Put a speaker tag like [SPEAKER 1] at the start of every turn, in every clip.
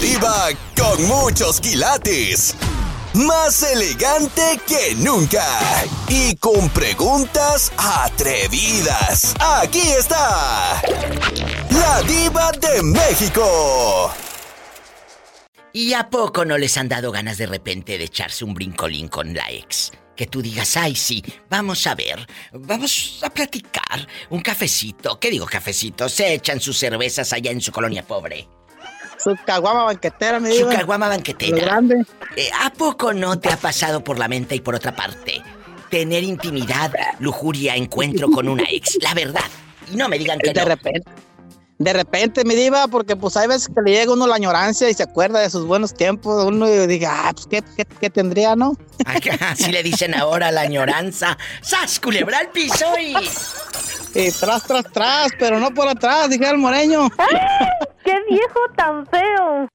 [SPEAKER 1] Diva con muchos quilates. Más elegante que nunca. Y con preguntas atrevidas. Aquí está. La diva de México.
[SPEAKER 2] ¿Y a poco no les han dado ganas de repente de echarse un brincolín con la ex? Que tú digas, ay, sí, vamos a ver, vamos a platicar, un cafecito. ¿Qué digo cafecito? Se echan sus cervezas allá en su colonia pobre.
[SPEAKER 3] Su caguama banquetera, me
[SPEAKER 2] Su caguama banquetera.
[SPEAKER 3] grande.
[SPEAKER 2] Eh, ¿A poco no te ha pasado por la mente y por otra parte? Tener intimidad, lujuria, encuentro con una ex, la verdad. Y no me digan que
[SPEAKER 3] de
[SPEAKER 2] no.
[SPEAKER 3] repente. De repente, mi diva, porque pues hay veces que le llega uno la añorancia y se acuerda de sus buenos tiempos. Uno diga, ah, pues qué, qué, qué tendría, ¿no?
[SPEAKER 2] Así le dicen ahora la añoranza. ¡Sas, culebra al piso y...
[SPEAKER 3] Y tras, tras, tras, pero no por atrás, dije el moreño.
[SPEAKER 4] ¡Qué viejo tan feo!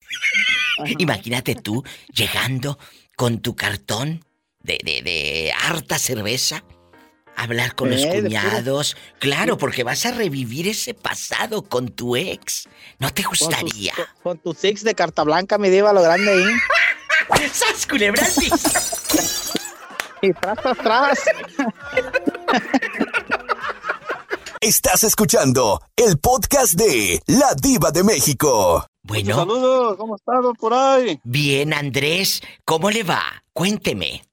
[SPEAKER 2] Imagínate tú llegando con tu cartón de, de, de harta cerveza, hablar con los
[SPEAKER 3] Eh,
[SPEAKER 2] cuñados. Claro, porque vas a revivir ese pasado con tu ex. ¿No te gustaría?
[SPEAKER 3] Con, tu- con tu six de carta blanca, mi diva, lo grande ahí.
[SPEAKER 2] ¡Sas, culebra al piso!
[SPEAKER 3] Y tras, tras, tras.
[SPEAKER 1] Estás escuchando el podcast de La diva de México.
[SPEAKER 2] Bueno,
[SPEAKER 5] Saludos, ¿cómo estás por ahí?
[SPEAKER 2] bien, Andrés. ¿Cómo le va? Cuénteme.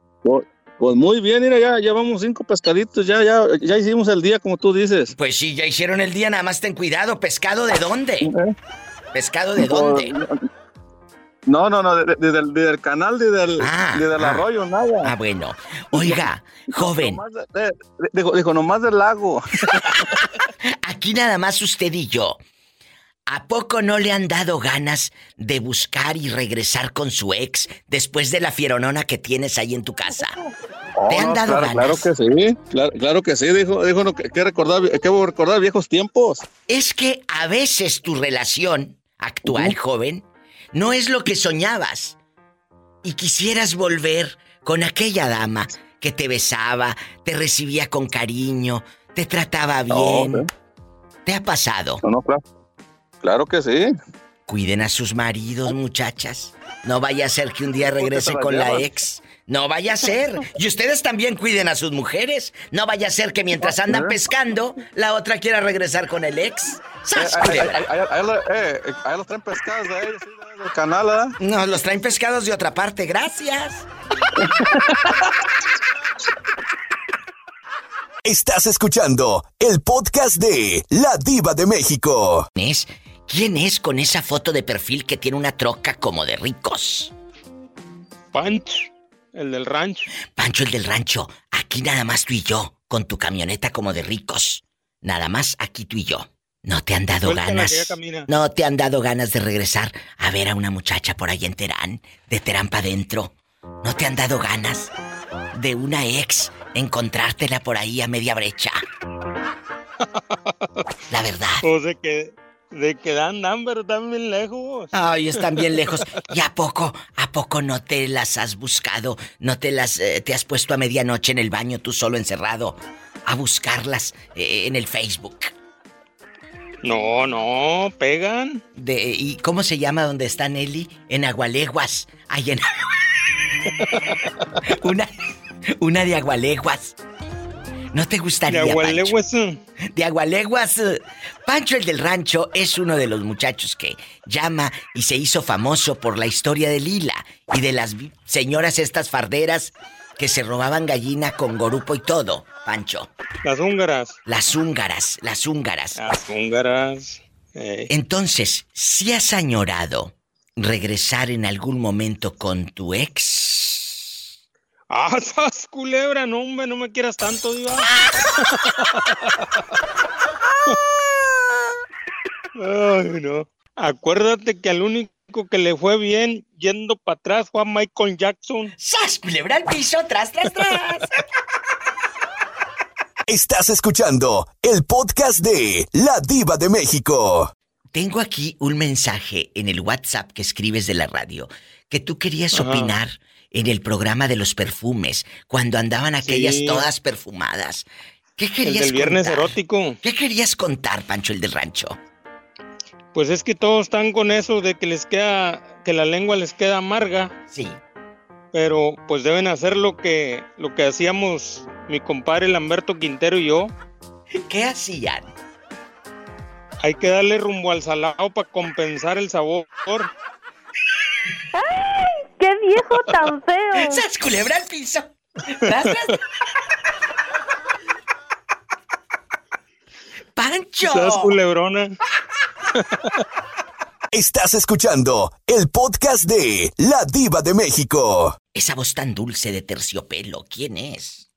[SPEAKER 5] Pues, pues muy bien, mira, ya llevamos cinco pescaditos, ya, ya, ya hicimos el día como tú dices.
[SPEAKER 2] Pues sí, ya hicieron el día, nada más ten cuidado. ¿Pescado de dónde?
[SPEAKER 5] ¿Eh?
[SPEAKER 2] ¿Pescado de dónde?
[SPEAKER 5] No, no, no, desde de, de, del canal, desde el,
[SPEAKER 2] Ah,
[SPEAKER 5] el
[SPEAKER 2] ah.
[SPEAKER 5] arroyo, nada.
[SPEAKER 2] Ah, bueno. Oiga, joven,
[SPEAKER 5] Nomás dijo, nomás del lago.
[SPEAKER 2] aquí nada más usted y yo. ¿A poco no le han dado ganas de buscar y regresar con su ex después de la fieronona que tienes ahí en tu casa? ¿Te han dado
[SPEAKER 5] claro,
[SPEAKER 2] ganas?
[SPEAKER 5] claro que sí, claro, claro que sí, dijo, dijo no, que, que recordar, que recordar viejos tiempos.
[SPEAKER 2] Es que a veces tu relación actual, joven, no es lo que soñabas. Y quisieras volver con aquella dama que te besaba, te recibía con cariño, te trataba bien. ¿Te ha pasado?
[SPEAKER 5] No, no, claro. Claro que sí.
[SPEAKER 2] Cuiden a sus maridos, muchachas. No vaya a ser que un día regrese con la ex. No vaya a ser. Y ustedes también cuiden a sus mujeres. No vaya a ser que mientras andan pescando, la otra quiera regresar con el ex. ¡Sas,
[SPEAKER 5] Eh, eh, ahí los traen pescados de ellos, del canal.
[SPEAKER 2] No, los traen pescados de otra parte, gracias.
[SPEAKER 1] Estás escuchando el podcast de La diva de México.
[SPEAKER 2] ¿Quién es con esa foto de perfil que tiene una troca como de ricos?
[SPEAKER 6] Pancho, el del rancho.
[SPEAKER 2] Pancho el del rancho, aquí nada más tú y yo, con tu camioneta como de ricos. Nada más aquí tú y yo. ¿No te han dado
[SPEAKER 6] Suéltala,
[SPEAKER 2] ganas? ¿No te han dado ganas de regresar a ver a una muchacha por ahí en Terán? De Terán para adentro. ¿No te han dado ganas de una ex encontrártela por ahí a media brecha? La verdad.
[SPEAKER 6] Pues de que, de que dan number están bien lejos.
[SPEAKER 2] Ay, están bien lejos. ¿Y a poco, a poco no te las has buscado? ¿No te las eh, te has puesto a medianoche en el baño tú solo encerrado a buscarlas eh, en el Facebook?
[SPEAKER 6] No, no, pegan.
[SPEAKER 2] De, ¿Y cómo se llama donde está Nelly? En Agualeguas. Ay, en... una, una de Agualeguas. ¿No te gustaría,
[SPEAKER 6] De
[SPEAKER 2] Pancho?
[SPEAKER 6] Agualeguas.
[SPEAKER 2] De Agualeguas. Pancho el del rancho es uno de los muchachos que llama y se hizo famoso por la historia de Lila y de las señoras estas farderas que se robaban gallina con gorupo y todo, Pancho.
[SPEAKER 6] Las húngaras.
[SPEAKER 2] Las húngaras, las húngaras.
[SPEAKER 6] Las húngaras. eh.
[SPEAKER 2] Entonces, si has añorado regresar en algún momento con tu ex?
[SPEAKER 6] Ah, culebra, no, hombre, no me quieras tanto, diva. Ay, no. Acuérdate que al único que le fue bien yendo para atrás fue a Michael Jackson.
[SPEAKER 2] ¡Sas! Culebra al piso, tras, tras, tras.
[SPEAKER 1] Estás escuchando el podcast de La diva de México.
[SPEAKER 2] Tengo aquí un mensaje en el WhatsApp que escribes de la radio que tú querías
[SPEAKER 6] Ajá.
[SPEAKER 2] opinar en el programa de los perfumes cuando andaban aquellas
[SPEAKER 6] Sí.
[SPEAKER 2] todas perfumadas. ¿Qué
[SPEAKER 6] El
[SPEAKER 2] querías
[SPEAKER 6] del viernes
[SPEAKER 2] contar?
[SPEAKER 6] erótico.
[SPEAKER 2] ¿Qué querías contar, Pancho el del rancho?
[SPEAKER 6] Pues es que todos están con eso de que les queda, que la lengua les queda amarga,
[SPEAKER 2] Sí.
[SPEAKER 6] pero pues deben hacer lo que, lo que hacíamos mi compadre Lamberto Quintero y yo.
[SPEAKER 2] ¿Qué hacían?
[SPEAKER 6] Hay que darle rumbo al salado para compensar el sabor.
[SPEAKER 7] ¡Qué viejo tan feo!
[SPEAKER 2] ¡Sas culebra al piso! ¡Pancho!
[SPEAKER 6] ¿Sabes, culebrona?
[SPEAKER 1] Estás escuchando el podcast de La Diva de México.
[SPEAKER 2] Esa voz tan dulce de terciopelo, ¿quién es?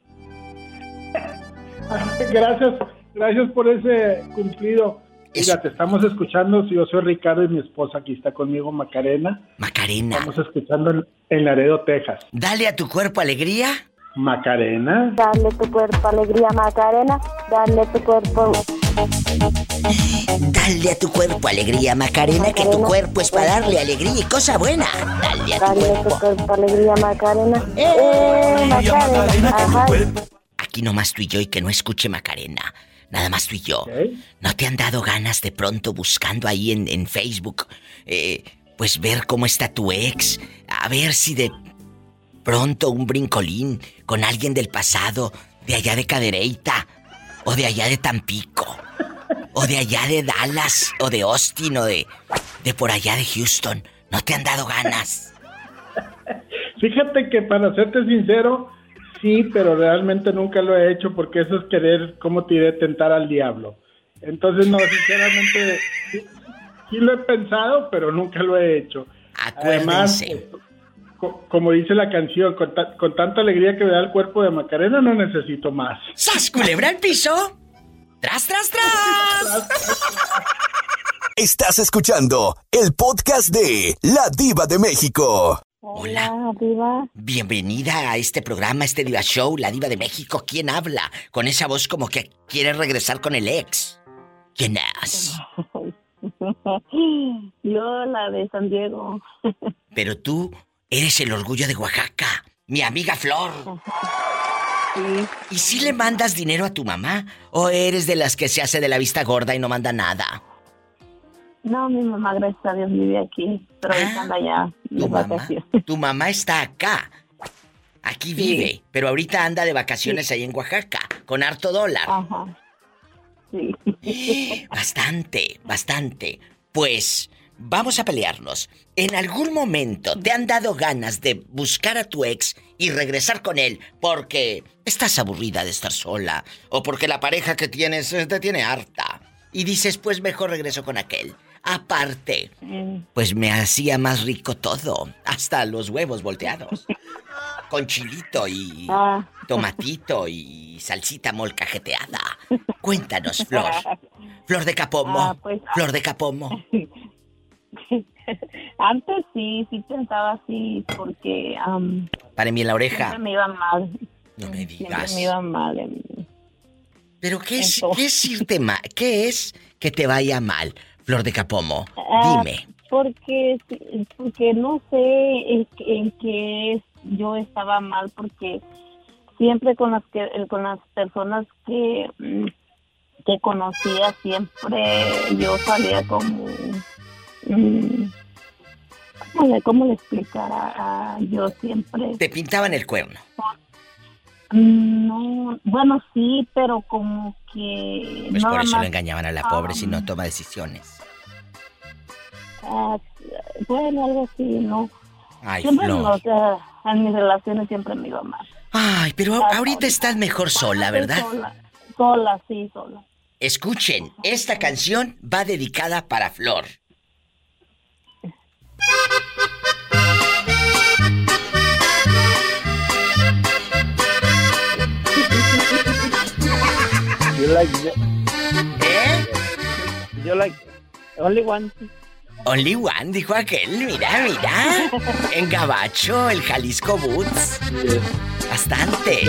[SPEAKER 8] Gracias, gracias por ese cumplido. Mira, te estamos escuchando. Yo soy Ricardo y mi esposa aquí está conmigo, Macarena.
[SPEAKER 2] Macarena.
[SPEAKER 8] Estamos escuchando en, en Laredo, Texas.
[SPEAKER 2] Dale a tu cuerpo alegría.
[SPEAKER 8] Macarena.
[SPEAKER 7] Dale tu cuerpo alegría, Macarena. Dale tu cuerpo.
[SPEAKER 2] Dale a tu cuerpo alegría, Macarena, que tu
[SPEAKER 7] Macarena.
[SPEAKER 2] cuerpo es para darle alegría y cosa buena. Dale a tu
[SPEAKER 7] Dale tu
[SPEAKER 2] cuerpo.
[SPEAKER 7] cuerpo alegría, Macarena. Eh, Macarena. Ajá.
[SPEAKER 2] Aquí nomás tú y yo y que no escuche Macarena. Nada más tú y yo. ¿No te han dado ganas de pronto buscando ahí en, en Facebook, eh, pues ver cómo está tu ex? A ver si de pronto un brincolín con alguien del pasado, de allá de Cadereyta, o de allá de Tampico, o de allá de Dallas, o de Austin, o de, de por allá de Houston. ¿No te han dado ganas?
[SPEAKER 8] Fíjate que para serte sincero, sí, pero realmente nunca lo he hecho porque eso es querer, como te diré, tentar al diablo. Entonces, no, sinceramente, sí, sí lo he pensado, pero nunca lo he hecho. Además,
[SPEAKER 2] Acuérdense.
[SPEAKER 8] como dice la canción, con, ta- con tanta alegría que me da el cuerpo de Macarena, no necesito más.
[SPEAKER 2] ¡Sas, culebra al piso! ¡Tras, tras, tras!
[SPEAKER 1] Estás escuchando el podcast de La Diva de México.
[SPEAKER 2] Hola.
[SPEAKER 7] Diva.
[SPEAKER 2] Bienvenida a este programa, este Diva Show, La Diva de México. ¿Quién habla? Con esa voz como que quiere regresar con el ex. ¿Quién es?
[SPEAKER 7] Yo, la de San Diego.
[SPEAKER 2] Pero tú eres el orgullo de Oaxaca, mi amiga Flor.
[SPEAKER 7] Sí.
[SPEAKER 2] ¿Y si le mandas dinero a tu mamá? ¿O eres de las que se hace de la vista gorda y no manda nada?
[SPEAKER 7] No, mi mamá, gracias a Dios, vive aquí. Pero
[SPEAKER 2] Ah,
[SPEAKER 7] ahorita anda allá de
[SPEAKER 2] Tu mamá,
[SPEAKER 7] vacaciones.
[SPEAKER 2] tu mamá está acá. Aquí vive, pero ahorita anda de vacaciones ahí en Oaxaca, con harto dólar.
[SPEAKER 7] Ajá. Sí.
[SPEAKER 2] Bastante, bastante. Pues vamos a pelearnos. ¿En algún momento te han dado ganas de buscar a tu ex y regresar con él porque estás aburrida de estar sola o porque la pareja que tienes eh, te tiene harta? Y dices, pues mejor regreso con aquel. Aparte,
[SPEAKER 7] Eh,
[SPEAKER 2] pues me hacía más rico todo, hasta los huevos volteados. Con chilito y
[SPEAKER 7] ah,
[SPEAKER 2] tomatito y salsita molcajeteada. Cuéntanos, Flor. Flor de Capomo.
[SPEAKER 7] Ah, pues-
[SPEAKER 2] Flor de Capomo.
[SPEAKER 7] Antes sí, sí pensaba así porque
[SPEAKER 2] Para mí en la
[SPEAKER 7] siempre
[SPEAKER 2] oreja.
[SPEAKER 7] me iba mal.
[SPEAKER 2] No me
[SPEAKER 7] Siempre
[SPEAKER 2] digas.
[SPEAKER 7] me iba mal. en-
[SPEAKER 2] Pero ¿qué es. ¿qué es irte mal? ¿Qué es que te vaya mal, Flor de Capomo?
[SPEAKER 7] Ah,
[SPEAKER 2] Dime.
[SPEAKER 7] Porque, porque no sé en, qué yo estaba mal, porque siempre con las que con las personas que, mm, que conocía, siempre yo salía como... mm, ¿Cómo le, cómo le explicara? Ah, yo siempre...
[SPEAKER 2] Te pintaban el cuerno.
[SPEAKER 7] Mm, No, bueno, sí, pero como que...
[SPEAKER 2] Pues por eso
[SPEAKER 7] más,
[SPEAKER 2] lo engañaban a la pobre si no toma decisiones.
[SPEAKER 7] Ah, bueno, algo así, ¿no?
[SPEAKER 2] Ay,
[SPEAKER 7] Siempre
[SPEAKER 2] Flor.
[SPEAKER 7] no, o sea, en mis relaciones siempre me iba mal.
[SPEAKER 2] Ay, pero
[SPEAKER 7] Ah,
[SPEAKER 2] ahorita
[SPEAKER 7] ahorita.
[SPEAKER 2] estás mejor sola, ¿verdad?
[SPEAKER 7] Sola, sola, sí, sola.
[SPEAKER 2] Escuchen, esta canción va dedicada para Flor.
[SPEAKER 9] You like,
[SPEAKER 2] ¿Eh?
[SPEAKER 9] you like only one.
[SPEAKER 2] Only one, dijo aquel. Mira, mira. En Gabacho, el Jalisco Boots. Bastante.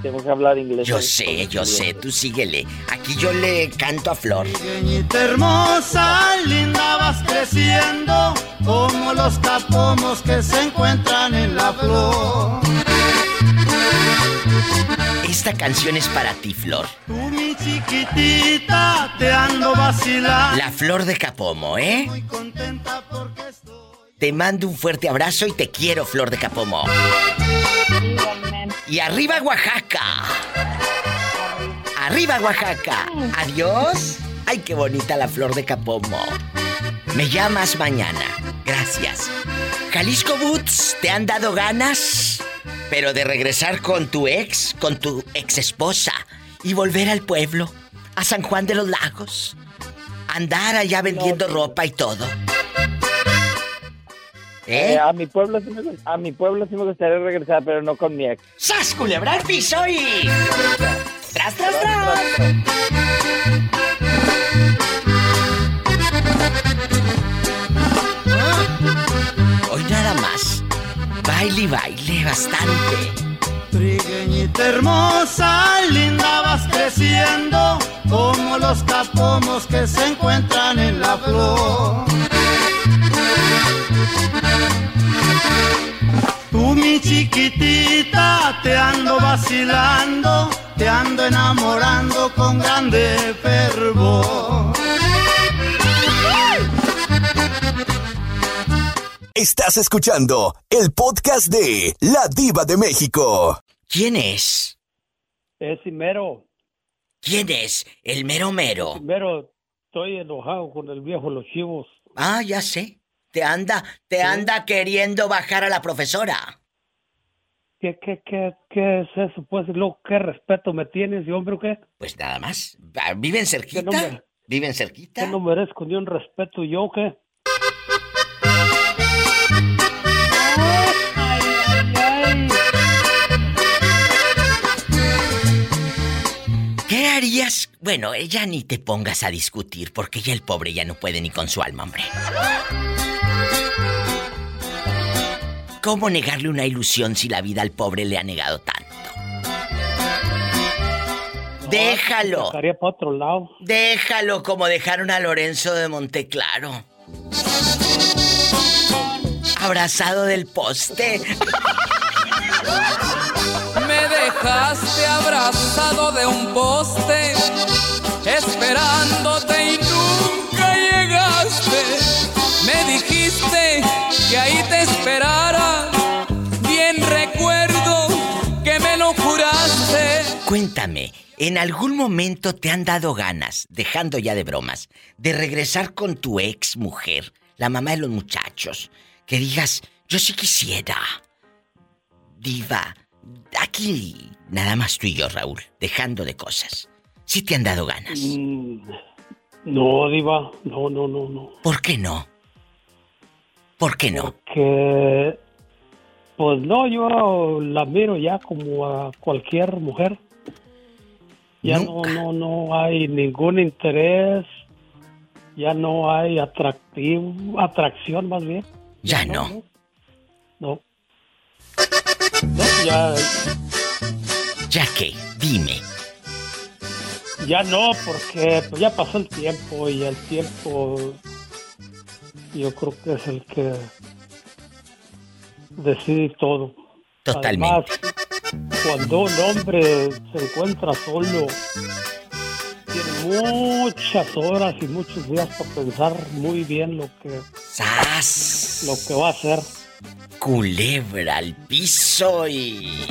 [SPEAKER 9] tengo que hablar inglés.
[SPEAKER 2] Yo sé, yo sé, tú síguele. Aquí yo le canto a Flor.
[SPEAKER 10] Pequeñita hermosa, linda vas creciendo, como los capomos que se encuentran en la flor.
[SPEAKER 2] Esta canción es para ti, Flor.
[SPEAKER 10] Chiquitita, te ando vacilando.
[SPEAKER 2] La flor de Capomo, ¿eh?
[SPEAKER 10] Muy contenta porque estoy.
[SPEAKER 2] Te mando un fuerte abrazo y te quiero, Flor de Capomo. Y arriba Oaxaca. Arriba Oaxaca. Adiós. Ay, qué bonita la flor de Capomo. Me llamas mañana. Gracias. Jalisco Boots, ¿te han dado ganas? Pero de regresar con tu ex, con tu ex esposa y volver al pueblo, a San Juan de los Lagos. Andar allá vendiendo ropa y todo. ¿Eh?
[SPEAKER 11] Eh, a mi pueblo sí me, a mi pueblo sí me gustaría regresar, pero no con mi ex.
[SPEAKER 2] ¡Sas, culebra piso y... ¡Tras, tras, tras! Hoy nada más. Baile y baile bastante.
[SPEAKER 10] Trigueñita hermosa, linda vas creciendo, como los capomos que se encuentran en la flor. Tú mi chiquitita, te ando vacilando, te ando enamorando con grande fervor.
[SPEAKER 1] Estás escuchando el podcast de La Diva de México.
[SPEAKER 2] ¿Quién es?
[SPEAKER 12] Es mero,
[SPEAKER 2] ¿Quién es? El mero mero.
[SPEAKER 12] mero, estoy enojado con el viejo Los Chivos.
[SPEAKER 2] Ah, ya sé. Te anda, te anda queriendo bajar a la profesora.
[SPEAKER 12] ¿Qué, qué, qué, qué es eso? Pues, lo, ¿qué respeto me tienes, y hombre, o qué?
[SPEAKER 2] Pues nada más. Ah, ¿Viven cerquita?
[SPEAKER 12] ¿Qué nombre?
[SPEAKER 2] ¿Viven
[SPEAKER 12] ¿Qué
[SPEAKER 2] cerquita?
[SPEAKER 12] no merezco ni un respeto yo, o qué?
[SPEAKER 2] Harías? Bueno, ella ni te pongas a discutir porque ya el pobre ya no puede ni con su alma, hombre. ¿Cómo negarle una ilusión si la vida al pobre le ha negado tanto? Déjalo.
[SPEAKER 12] Estaría para otro lado.
[SPEAKER 2] Déjalo como dejaron a Lorenzo de Monteclaro. Abrazado del poste.
[SPEAKER 13] Dejaste abrazado de un poste, esperándote y nunca llegaste. Me dijiste que ahí te esperara, bien recuerdo que me lo juraste.
[SPEAKER 2] Cuéntame, ¿en algún momento te han dado ganas, dejando ya de bromas, de regresar con tu ex mujer, la mamá de los muchachos? Que digas, yo sí quisiera. Diva, aquí nada más tú y yo, Raúl, dejando de cosas. Sí te han dado ganas.
[SPEAKER 12] Mm, no, Diva, no, no, no, no.
[SPEAKER 2] ¿Por qué no? ¿Por qué no?
[SPEAKER 12] Que, pues no, yo la miro ya como a cualquier mujer. Ya no,
[SPEAKER 2] Nunca.
[SPEAKER 12] no, no hay ningún interés, ya no hay atractivo, atracción más bien.
[SPEAKER 2] Ya no.
[SPEAKER 12] No. No, ya,
[SPEAKER 2] ¿Ya qué? Dime.
[SPEAKER 12] ya no, porque pues ya pasó el tiempo y el tiempo yo creo que es el que decide todo.
[SPEAKER 2] Totalmente.
[SPEAKER 12] Además, cuando un hombre se encuentra solo, tiene muchas horas y muchos días para pensar muy bien lo que,
[SPEAKER 2] ¡Sas!
[SPEAKER 12] lo que va a hacer.
[SPEAKER 2] Culebra al piso y.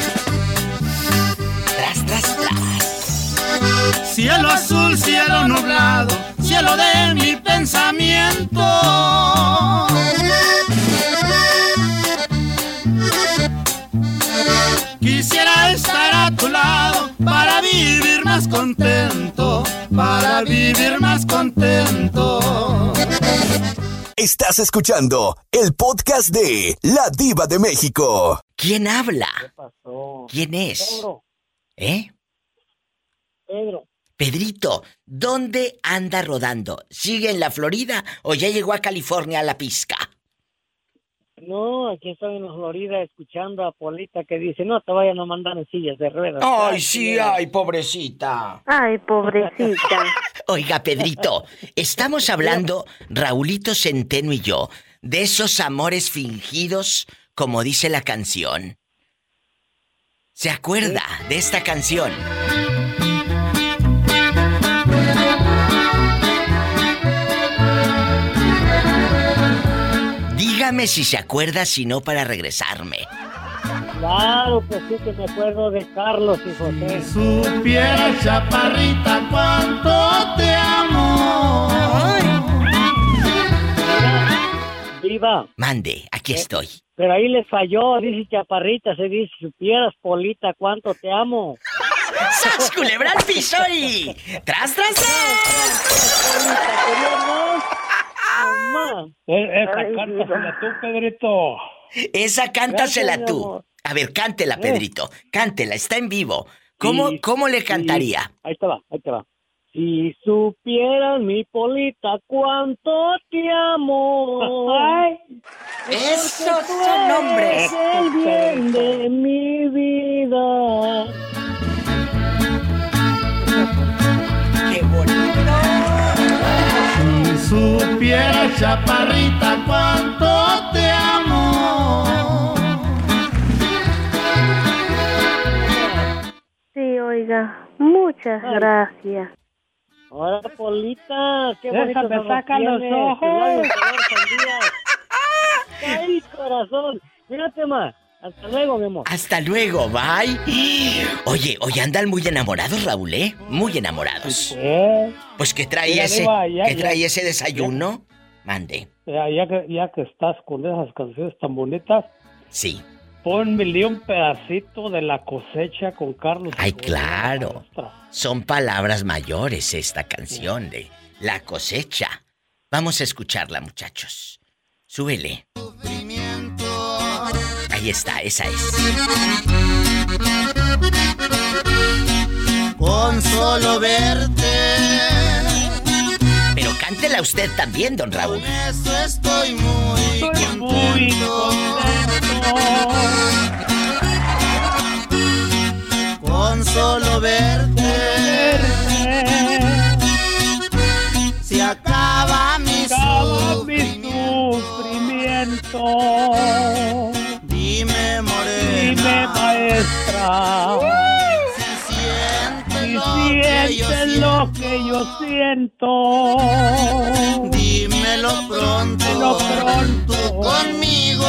[SPEAKER 2] Tras, tras, tras.
[SPEAKER 10] Cielo azul, cielo nublado, cielo de mi pensamiento. Quisiera estar a tu lado para vivir más contento, para vivir más contento.
[SPEAKER 1] Estás escuchando el podcast de La Diva de México.
[SPEAKER 2] ¿Quién habla?
[SPEAKER 12] pasó?
[SPEAKER 2] ¿Quién es?
[SPEAKER 12] Pedro,
[SPEAKER 2] ¿Eh?
[SPEAKER 12] Pedro.
[SPEAKER 2] Pedrito, ¿dónde anda rodando? ¿Sigue en la Florida o ya llegó a California a la pizca?
[SPEAKER 14] No, aquí estoy en Florida escuchando a Polita que dice, no te vayan a mandar en sillas de ruedas.
[SPEAKER 2] Ay, sí, ay, pobrecita.
[SPEAKER 4] Ay, pobrecita.
[SPEAKER 2] Oiga, Pedrito, estamos hablando, Raulito Centeno y yo, de esos amores fingidos, como dice la canción. ¿Se acuerda de esta canción? Dígame si se acuerda, si no, para regresarme.
[SPEAKER 14] Claro que sí que me acuerdo de Carlos y José.
[SPEAKER 10] Supiera, chaparrita, cuánto te amo.
[SPEAKER 14] Viva.
[SPEAKER 2] Mande, aquí estoy.
[SPEAKER 14] Pero ahí le falló, dice Chaparrita, se dice, supieras, Polita, cuánto te amo.
[SPEAKER 2] ¡Sas, culebra al piso y... ¡Tras, tras, tras!
[SPEAKER 14] Mamá.
[SPEAKER 12] Eh, Esa
[SPEAKER 14] Ay,
[SPEAKER 12] cántasela tú, Pedrito.
[SPEAKER 2] Esa cántasela
[SPEAKER 14] Gracias,
[SPEAKER 2] tú. A ver, cántela, Pedrito. Cántela, está en vivo. ¿Cómo,
[SPEAKER 14] Sí,
[SPEAKER 2] cómo le
[SPEAKER 14] sí.
[SPEAKER 2] cantaría?
[SPEAKER 14] Ahí te va, ahí te va. Si supieras, mi Polita, cuánto te amo.
[SPEAKER 2] Esos
[SPEAKER 14] Porque tú
[SPEAKER 2] son nombres.
[SPEAKER 14] eres el bien de mi vida.
[SPEAKER 2] ¡Qué bonito!
[SPEAKER 10] Supiera, chaparrita, cuánto te amo.
[SPEAKER 15] Sí, oiga, muchas
[SPEAKER 14] Ay.
[SPEAKER 15] gracias.
[SPEAKER 14] Ahora, Polita, qué
[SPEAKER 12] Déjame
[SPEAKER 14] bonito nos
[SPEAKER 12] sacar los
[SPEAKER 14] tienes,
[SPEAKER 12] ojos.
[SPEAKER 14] Ay, corazón. Mírate más. Hasta luego, mi amor.
[SPEAKER 2] Hasta luego, bye. Oye, hoy andan muy enamorados, Raúl, ¿eh? Muy enamorados.
[SPEAKER 12] Eh,
[SPEAKER 2] Pues, ¿qué trae
[SPEAKER 12] Mira,
[SPEAKER 2] ese? ¿Qué
[SPEAKER 12] ya-
[SPEAKER 2] trae ese desayuno? Mande.
[SPEAKER 12] ya, ya que, ya que estás con esas canciones tan bonitas,
[SPEAKER 2] Sí.
[SPEAKER 12] ponme un pedacito de la cosecha con Carlos.
[SPEAKER 2] Ay, claro. Son palabras mayores esta canción de La cosecha. Vamos a escucharla, muchachos. Súbele. Ahí está, esa es.
[SPEAKER 10] Con solo verte,
[SPEAKER 2] Pero cántela usted también, don Raúl.
[SPEAKER 10] eso estoy muy contento. Con solo verte, se acaba mi
[SPEAKER 12] Acaba mi
[SPEAKER 10] sufrimiento. Dime,
[SPEAKER 12] maestra.
[SPEAKER 10] si sientes
[SPEAKER 12] Si
[SPEAKER 10] lo que yo
[SPEAKER 12] siento.
[SPEAKER 10] Dímelo pronto,
[SPEAKER 12] Dímelo pronto.
[SPEAKER 10] tú conmigo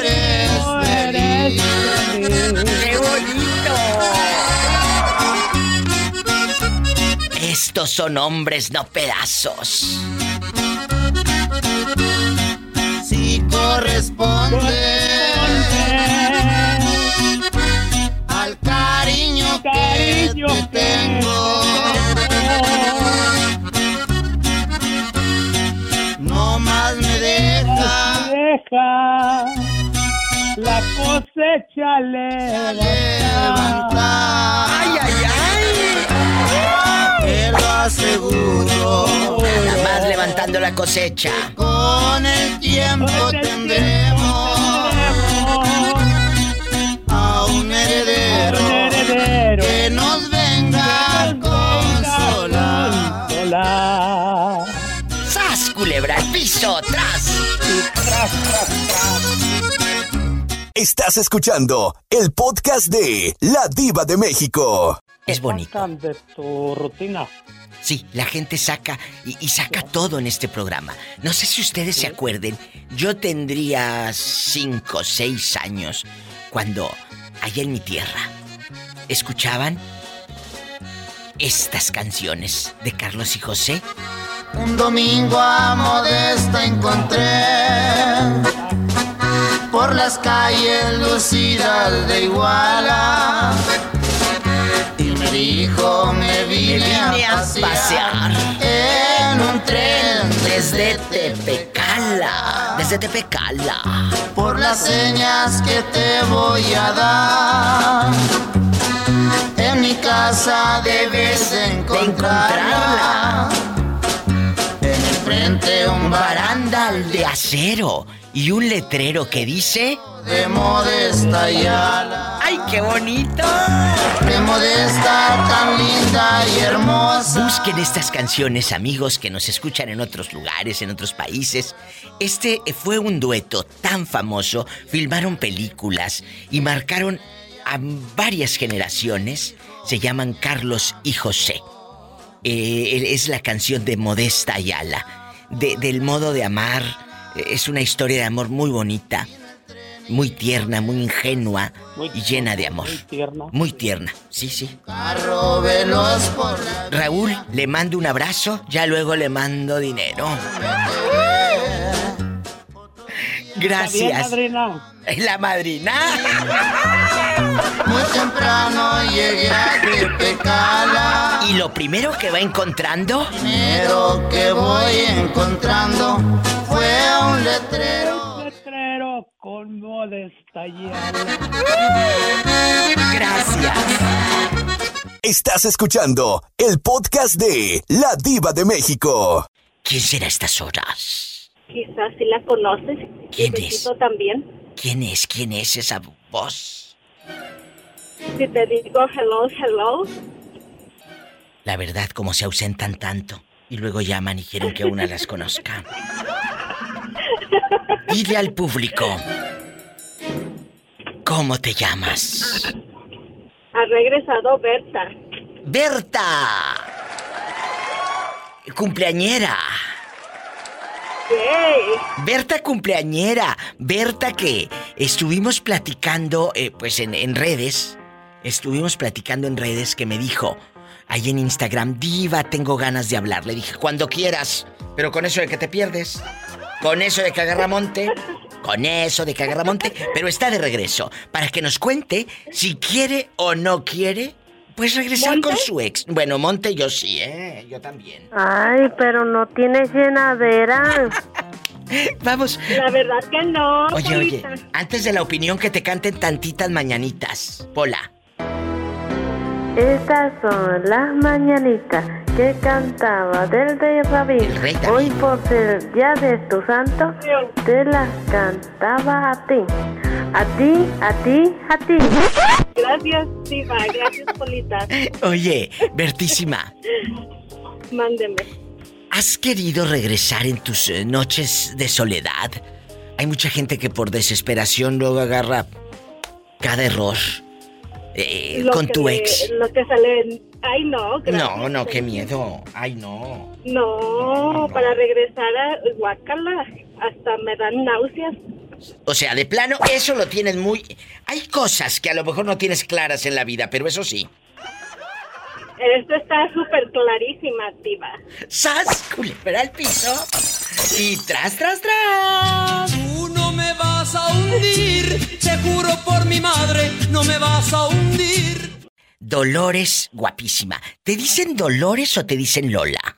[SPEAKER 10] eres feliz.
[SPEAKER 2] ¡Qué bonito! Estos son hombres, no pedazos.
[SPEAKER 10] Si corresponde Te tengo, no más me deja
[SPEAKER 12] Deja la cosecha levanta.
[SPEAKER 10] levantar.
[SPEAKER 2] ¡Ay, ay, ay!
[SPEAKER 10] Te lo aseguro.
[SPEAKER 2] Nada más levantando la cosecha.
[SPEAKER 10] Con el tiempo
[SPEAKER 12] Con el
[SPEAKER 10] tendremos a un heredero,
[SPEAKER 12] Un heredero.
[SPEAKER 2] ¡Tras!
[SPEAKER 1] Estás escuchando el podcast de La Diva de México.
[SPEAKER 2] Es bonito.
[SPEAKER 12] Sacan de tu rutina.
[SPEAKER 2] Sí, la gente saca y, y saca todo en este programa. No sé si ustedes se acuerden, yo tendría cinco o seis años cuando allá en mi tierra escuchaban estas canciones de Carlos y José.
[SPEAKER 10] Un domingo a Modesta encontré por las calles lucidas de Iguala y me dijo me vine, a, pasear en un tren
[SPEAKER 2] Desde Tepecala, desde Tepecala.
[SPEAKER 10] por las señas que te voy a dar. En mi casa debes encontrarla. En frente un
[SPEAKER 2] Barandal de acero y un letrero que dice...
[SPEAKER 10] de modesta Ayala.
[SPEAKER 2] ¡Ay, qué bonito!
[SPEAKER 10] De modesta tan linda y hermosa.
[SPEAKER 2] Busquen estas canciones, amigos que nos escuchan en otros lugares, en otros países. Este fue un dueto tan famoso, filmaron películas y marcaron a varias generaciones. Se llaman Carlos y José. Eh, es la canción de Modesta Ayala, de- del modo de amar Es una historia de amor muy bonita, muy tierna, muy ingenua y llena de amor.
[SPEAKER 12] Muy tierna.
[SPEAKER 2] Muy tierna, sí, sí. Raúl, le mando un abrazo, ya luego le mando dinero. Gracias.
[SPEAKER 12] Bien, madrina.
[SPEAKER 2] La madrina.
[SPEAKER 10] Muy temprano llegué a Tepecala.
[SPEAKER 2] Y lo primero que va encontrando.
[SPEAKER 10] Primero que voy encontrando fue un letrero.
[SPEAKER 12] Letrero con modesta
[SPEAKER 2] Gracias.
[SPEAKER 1] Estás escuchando el podcast de La Diva de México.
[SPEAKER 2] ¿Quién será a estas horas?
[SPEAKER 16] Quizás si la conoces.
[SPEAKER 2] ¿Quién es?
[SPEAKER 16] También.
[SPEAKER 2] ¿Quién es? ¿Quién es esa voz?
[SPEAKER 16] Si te digo hello, hello.
[SPEAKER 2] La verdad, como se ausentan tanto y luego llaman y quieren que una las conozca. Dile al público. ¿Cómo te llamas?
[SPEAKER 16] Ha regresado Berta.
[SPEAKER 2] Berta. Cumpleañera.
[SPEAKER 16] Yay.
[SPEAKER 2] Berta cumpleañera. Berta que estuvimos platicando, eh, pues en, en redes. Estuvimos platicando en redes que me dijo, ahí en Instagram, diva, tengo ganas de hablar. Le dije, cuando quieras. Pero con eso de que te pierdes. Con eso de que agarra monte. Con eso de que agarra monte. Pero está de regreso. Para que nos cuente si quiere o no quiere. Pues regresar con su ex. Bueno, Monte yo sí, ¿eh? Yo también.
[SPEAKER 15] Ay, pero no tienes llenadera.
[SPEAKER 2] Vamos.
[SPEAKER 16] La verdad que no.
[SPEAKER 2] Oye, oye, antes de la opinión que te canten tantitas mañanitas. Pola.
[SPEAKER 15] Estas son las mañanitas que cantaba del rey David.
[SPEAKER 2] rey David.
[SPEAKER 15] Hoy por ser día de tu santo, te las cantaba a ti. A ti, a ti, a ti.
[SPEAKER 16] Gracias, Diva. Gracias, Polita.
[SPEAKER 2] Oye, Bertísima,
[SPEAKER 16] Mándeme.
[SPEAKER 2] ¿has querido regresar en tus eh, noches de soledad? Hay mucha gente que por desesperación luego agarra cada error eh,
[SPEAKER 16] Lo
[SPEAKER 2] con tu ex.
[SPEAKER 16] Lo que sale en... Ay, no. gracias.
[SPEAKER 2] No, no, qué miedo. Ay, no.
[SPEAKER 16] No, para regresar a Guacala. Hasta me dan náuseas.
[SPEAKER 2] O sea, de plano, eso lo tienes muy... Hay cosas que a lo mejor no tienes claras en la vida, pero eso sí.
[SPEAKER 16] Esto está súper clarísima, Diva.
[SPEAKER 2] ¡Sas! Culebra al piso. Y tras, tras, tras.
[SPEAKER 13] Tú no me vas a hundir, te juro por mi madre, no me vas a hundir.
[SPEAKER 2] Dolores, guapísima. ¿Te dicen Dolores o te dicen Lola?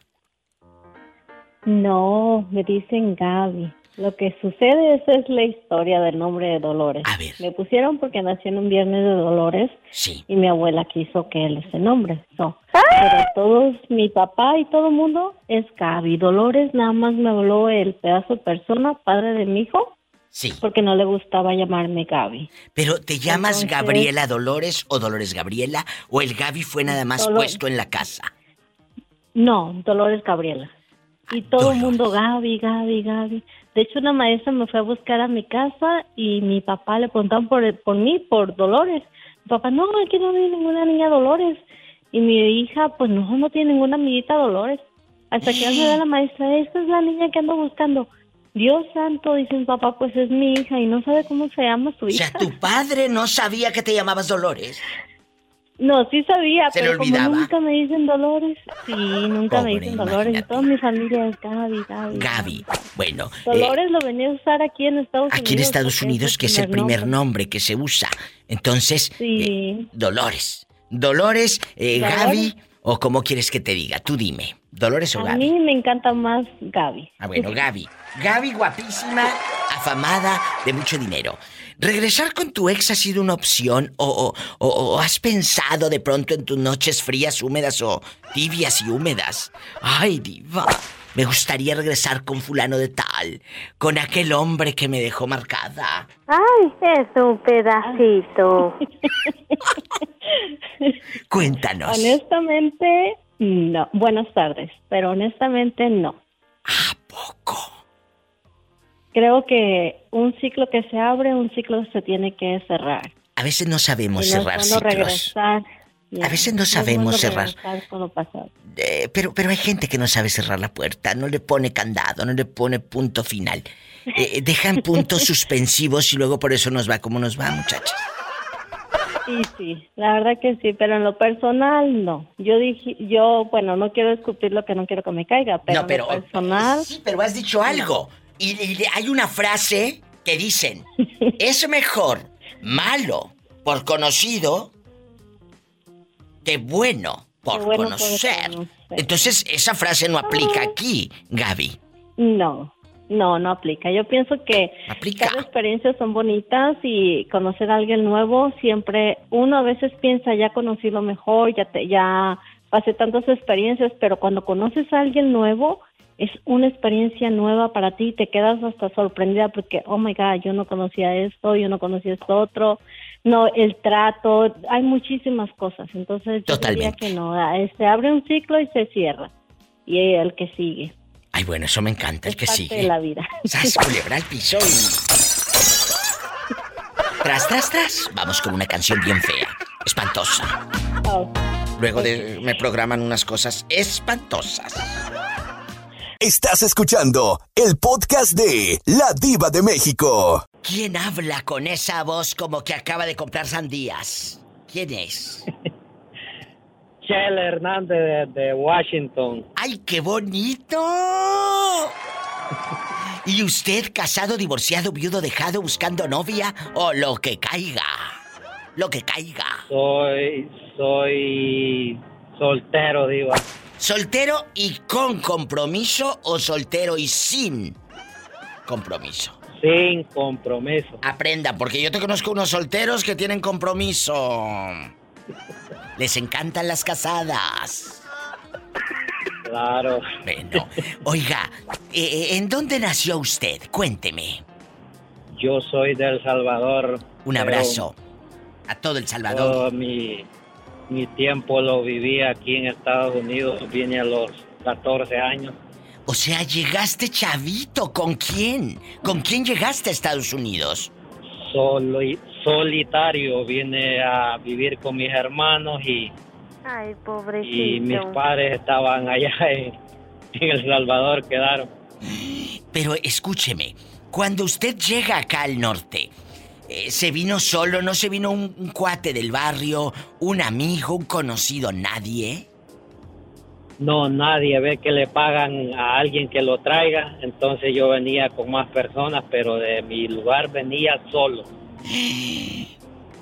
[SPEAKER 17] No, me dicen Gaby. Lo que sucede esa es la historia del nombre de Dolores.
[SPEAKER 2] A ver.
[SPEAKER 17] Me pusieron porque nací en un viernes de Dolores
[SPEAKER 2] Sí.
[SPEAKER 17] y mi abuela quiso que él ese nombre. No. Pero todos, mi papá y todo el mundo es Gaby. Dolores nada más me habló el pedazo de persona, padre de mi hijo,
[SPEAKER 2] Sí.
[SPEAKER 17] porque no le gustaba llamarme Gaby.
[SPEAKER 2] Pero ¿te llamas
[SPEAKER 17] Entonces-
[SPEAKER 2] Gabriela Dolores o Dolores Gabriela? ¿O el Gaby fue nada más
[SPEAKER 17] Dolor-
[SPEAKER 2] puesto en la casa?
[SPEAKER 17] No, Dolores Gabriela. Y todo el mundo, Gaby, Gaby, Gaby. De hecho, una maestra me fue a buscar a mi casa y mi papá le preguntaban por, por mí, por Dolores. Mi papá, no, aquí no hay ninguna niña Dolores. Y mi hija, pues no, no tiene ninguna amiguita Dolores. Hasta que me da la maestra, esta es la niña que ando buscando. Dios santo, dice mi papá, pues es mi hija y no sabe cómo se llama su
[SPEAKER 2] O
[SPEAKER 17] hija.
[SPEAKER 2] sea, tu padre no sabía que te llamabas Dolores.
[SPEAKER 17] No, sí sabía,
[SPEAKER 2] Se le
[SPEAKER 17] pero como nunca me dicen Dolores, sí, nunca me dicen Dolores. Toda mi familia es Gaby, Gaby.
[SPEAKER 2] Gaby. Bueno, eh,
[SPEAKER 17] Dolores lo venía a usar aquí en Estados Unidos.
[SPEAKER 2] aquí en Estados Unidos, que es el primer nombre que se usa. Entonces,
[SPEAKER 17] Sí.
[SPEAKER 2] Dolores. Dolores, eh,
[SPEAKER 17] Dolores.
[SPEAKER 2] Gaby, o como quieres que te diga, tú dime. Dolores o
[SPEAKER 17] A
[SPEAKER 2] Gaby.
[SPEAKER 17] mí me encanta más Gaby.
[SPEAKER 2] Ah, bueno, Gaby. Gaby guapísima, afamada, de mucho dinero. ¿Regresar con tu ex ha sido una opción o, o- o- o has pensado de pronto en tus noches frías, húmedas o tibias y húmedas? Ay, diva, me gustaría regresar con fulano de tal, con aquel hombre que me dejó marcada.
[SPEAKER 15] Ay, es un pedacito.
[SPEAKER 2] Cuéntanos.
[SPEAKER 17] Honestamente, no. Buenas tardes, pero honestamente no.
[SPEAKER 2] ¿A poco?
[SPEAKER 17] Creo que un ciclo que se abre, un ciclo se tiene que cerrar.
[SPEAKER 2] A veces no sabemos
[SPEAKER 17] no
[SPEAKER 2] cerrar ciclos.
[SPEAKER 17] regresar. Ya.
[SPEAKER 2] A veces no sabemos cerrar. Eh, pero, pero hay gente que no sabe cerrar la puerta, no le pone candado, no le pone punto final. Eh, dejan puntos suspensivos y luego por eso nos va como nos va, muchachas.
[SPEAKER 17] Sí, sí, la verdad que sí, pero en lo personal no. Yo dije, yo, bueno, no quiero escupir lo que no quiero que me caiga, pero,
[SPEAKER 2] No, pero-
[SPEAKER 17] en lo personal.
[SPEAKER 2] Sí, pero has dicho algo. Y, y hay una frase que dicen, es mejor malo por conocido que bueno por
[SPEAKER 17] bueno
[SPEAKER 2] conocer.
[SPEAKER 17] conocer.
[SPEAKER 2] Entonces, esa frase no aplica aquí, Gaby.
[SPEAKER 17] No, no, no aplica. Yo pienso que cada experiencia son bonitas y conocer a alguien nuevo siempre, uno a veces piensa ya conocí lo mejor, ya te, ya pasé tantas experiencias, pero cuando conoces a alguien nuevo es una experiencia nueva para ti te quedas hasta sorprendida porque, oh my God, yo no conocía esto, yo no conocía esto otro, no, el trato, hay muchísimas cosas. Entonces, yo diría que no, ah, se abre un ciclo y se cierra. Y el que sigue.
[SPEAKER 2] Ay, bueno, eso me encanta, el que
[SPEAKER 17] parte
[SPEAKER 2] sigue.
[SPEAKER 17] de la vida.
[SPEAKER 2] Sas, culebra al piso y... Tras, tras, tras. Vamos con una canción bien fea. Espantosa. Luego de... me programan unas cosas espantosas.
[SPEAKER 1] Estás escuchando el podcast de La Diva de México.
[SPEAKER 2] ¿Quién habla con esa voz como que acaba de comprar sandías? ¿Quién es?
[SPEAKER 14] Chela Hernández de, de Washington.
[SPEAKER 2] ¡Ay, qué bonito! ¿Y usted casado, divorciado, viudo, dejado, buscando novia o lo que caiga? Lo que caiga.
[SPEAKER 14] Soy, soy soltero, diva.
[SPEAKER 2] ¿Soltero y con compromiso o soltero y sin compromiso?
[SPEAKER 14] Sin compromiso.
[SPEAKER 2] Aprendan, porque yo te conozco unos solteros que tienen compromiso. Les encantan las casadas.
[SPEAKER 14] Claro.
[SPEAKER 2] Bueno, oiga, eh, ¿en dónde nació usted? Cuénteme.
[SPEAKER 14] Yo soy de El Salvador.
[SPEAKER 2] Un abrazo a todo El Salvador.
[SPEAKER 14] Todo mi, mi tiempo lo viví aquí en Estados Unidos. Vine a los 14 años.
[SPEAKER 2] O sea, llegaste chavito. ¿Con quién? ¿Con quién llegaste a Estados Unidos?
[SPEAKER 14] Solo y solitario. Vine a vivir con mis hermanos y,
[SPEAKER 15] Ay, pobrecito.
[SPEAKER 14] y mis padres estaban allá en, en El Salvador, quedaron.
[SPEAKER 2] Pero escúcheme, cuando usted llega acá al norte, eh, ¿se vino solo? ¿No se vino un, un cuate del barrio, un amigo, un conocido, nadie?
[SPEAKER 14] No, nadie ve que le pagan a alguien que lo traiga. Entonces yo venía con más personas, pero de mi lugar venía solo.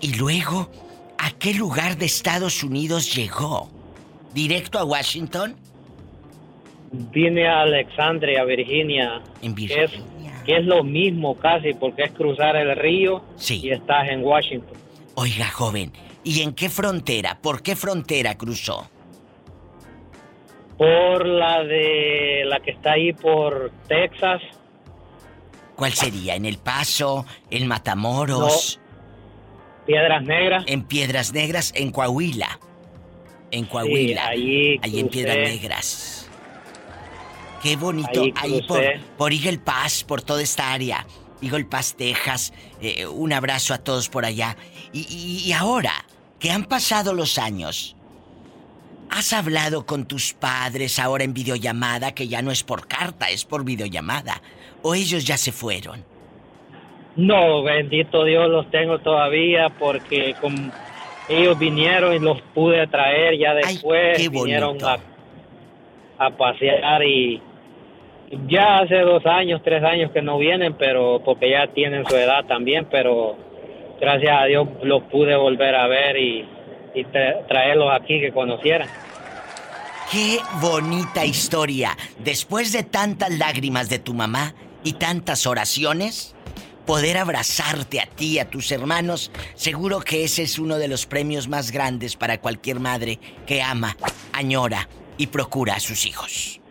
[SPEAKER 2] Y luego, ¿a qué lugar de Estados Unidos llegó? ¿Directo a Washington?
[SPEAKER 14] Vine a Alexandria, Virginia.
[SPEAKER 2] En
[SPEAKER 14] es, que es lo mismo casi, porque es cruzar el río y estás en Washington.
[SPEAKER 2] Oiga, joven, ¿y en qué frontera? ¿Por qué frontera cruzó?
[SPEAKER 14] Por la de la que está ahí por Texas.
[SPEAKER 2] ¿Cuál sería? ¿En El Paso? ¿En Matamoros?
[SPEAKER 14] Piedras Negras.
[SPEAKER 2] En Piedras Negras, en Coahuila. En Coahuila.
[SPEAKER 14] ahí
[SPEAKER 2] Ahí en. Piedras Negras. Qué bonito.
[SPEAKER 14] Ahí
[SPEAKER 2] Ahí, por, por Eagle Pass, por toda esta área. Eagle Pass, Texas. Eh, un abrazo a todos por allá. Y, y- y ahora, que han pasado los años, ¿has hablado con tus padres ahora en videollamada, que ya no es por carta, es por videollamada? ¿O ellos ya se fueron?
[SPEAKER 14] No, bendito Dios, los tengo todavía porque con ellos vinieron y los pude traer ya después.
[SPEAKER 2] qué
[SPEAKER 14] vinieron a pasear y ya hace dos años, tres años que no vienen, pero porque ya tienen su edad también, pero gracias a Dios los pude volver a ver y, y tra- traerlos aquí que conocieran.
[SPEAKER 2] Qué bonita historia. Después de tantas lágrimas de tu mamá y tantas oraciones, poder abrazarte a ti y a tus hermanos, seguro que ese es uno de los premios más grandes para cualquier madre que ama, añora y procura a sus hijos.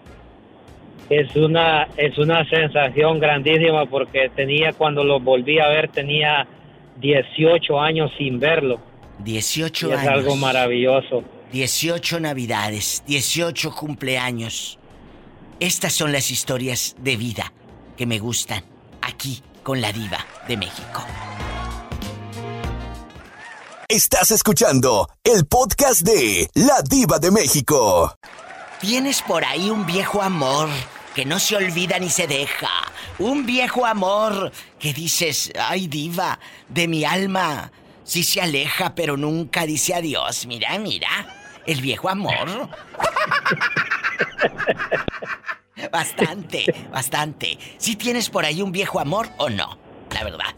[SPEAKER 14] Es una, es una sensación grandísima porque tenía, cuando los volví a ver, tenía 18 años sin verlo.
[SPEAKER 2] 18
[SPEAKER 14] Y es
[SPEAKER 2] años.
[SPEAKER 14] algo maravilloso.
[SPEAKER 2] 18 navidades, 18 cumpleaños. Estas son las historias de vida que me gustan aquí con la diva de México.
[SPEAKER 1] Estás escuchando el podcast de La Diva de México.
[SPEAKER 2] Tienes por ahí un viejo amor que no se olvida ni se deja. Un viejo amor que dices, ay diva, de mi alma. Sí se aleja, pero nunca dice adiós. Mira, mira. El viejo amor. bastante, bastante. ¿Sí tienes por ahí un viejo amor o no? La verdad.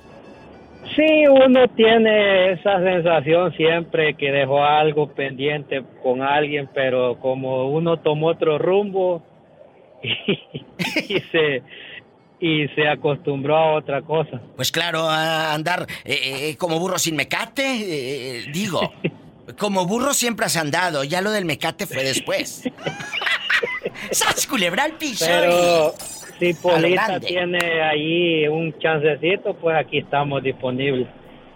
[SPEAKER 14] Sí, uno tiene esa sensación siempre que dejó algo pendiente con alguien, pero como uno tomó otro rumbo y, se y se acostumbró a otra cosa.
[SPEAKER 2] Pues claro, a andar eh, eh, como burro sin mecate, eh, digo. Como burro siempre has andado, ya lo del mecate fue después. ¡Sas, culebra al piso!
[SPEAKER 14] Pero si Polita tiene ahí un chancecito, pues aquí estamos disponibles.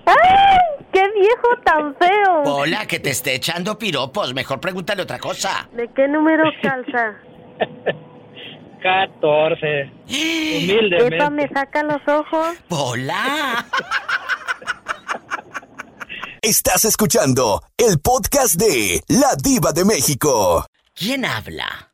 [SPEAKER 15] ¡Ay! ¡Qué viejo tan feo!
[SPEAKER 2] Hola, que te esté echando piropos. Mejor pregúntale otra cosa.
[SPEAKER 15] ¿De qué número calza?
[SPEAKER 14] 14.
[SPEAKER 15] Epa,
[SPEAKER 14] Humildemente.
[SPEAKER 15] me saca los ojos.
[SPEAKER 2] ¡Hola!
[SPEAKER 1] Estás escuchando el podcast de La Diva de México.
[SPEAKER 2] ¿Quién habla?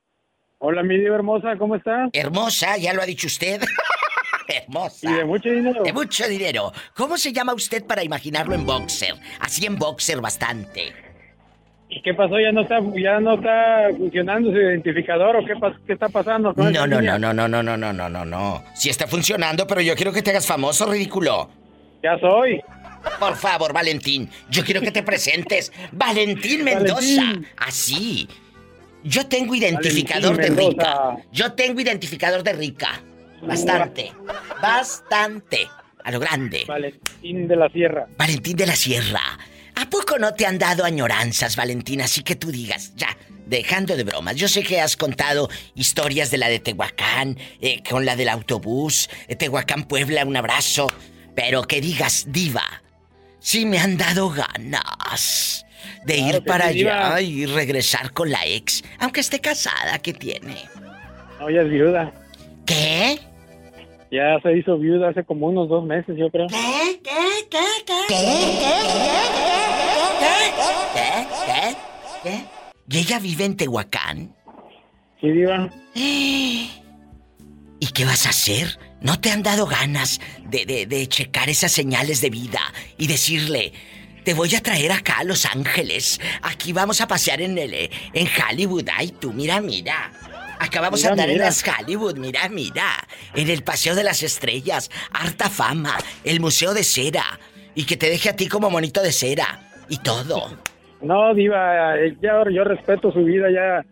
[SPEAKER 18] Hola, mi diva hermosa, ¿cómo estás?
[SPEAKER 2] Hermosa, ya lo ha dicho usted. Hermosa.
[SPEAKER 18] Y de mucho dinero.
[SPEAKER 2] De mucho dinero. ¿Cómo se llama usted para imaginarlo en boxer? Así en boxer bastante.
[SPEAKER 18] ¿Y qué pasó? ¿Ya no está, ya no está funcionando su identificador o qué, qué está pasando? con
[SPEAKER 2] No, no,
[SPEAKER 18] niña?
[SPEAKER 2] no, no, no, no, no, no, no, no. Sí está funcionando, pero yo quiero que te hagas famoso, ridículo.
[SPEAKER 18] Ya soy.
[SPEAKER 2] Por favor, Valentín, yo quiero que te presentes. Valentín Mendoza.
[SPEAKER 18] Valentín.
[SPEAKER 2] Así. Yo tengo identificador
[SPEAKER 18] Valentín
[SPEAKER 2] de
[SPEAKER 18] Mendoza.
[SPEAKER 2] rica. Yo tengo identificador de rica. Bastante. Bastante. A lo grande.
[SPEAKER 18] Valentín de la Sierra.
[SPEAKER 2] Valentín de la Sierra. ¿A poco no te han dado añoranzas, Valentín? Así que tú digas, ya, dejando de bromas. Yo sé que has contado historias de la de Tehuacán, eh, con la del autobús, eh, Tehuacán, Puebla, un abrazo. Pero que digas, diva, sí me han dado ganas de
[SPEAKER 18] Claro
[SPEAKER 2] ir para
[SPEAKER 18] sí, diva.
[SPEAKER 2] allá y regresar con la ex, aunque esté casada, ¿qué tiene?
[SPEAKER 18] No, ya es viuda.
[SPEAKER 2] ¿Qué?
[SPEAKER 18] Ya se hizo viuda hace como unos dos meses, yo creo.
[SPEAKER 2] ¿Qué? ¿Qué? ¿Qué? ¿Qué? ¿Qué? ¿Qué? ¿Qué? ¿Y ella vive en Tehuacán?
[SPEAKER 18] Sí, diva.
[SPEAKER 2] ¿Y qué vas a hacer? ¿No te han dado ganas de, de, de checar esas señales de vida y decirle, te voy a traer acá a Los Ángeles, aquí vamos a pasear en el en Hollywood, ay tú, mira, mira. Acá vamos
[SPEAKER 18] Mira,
[SPEAKER 2] a andar en las Hollywood, mira, mira. En el Paseo de las Estrellas, harta fama, el Museo de Cera. Y que te deje a ti como monito de cera. Y todo.
[SPEAKER 18] No, diva, eh, ya yo respeto su vida, ya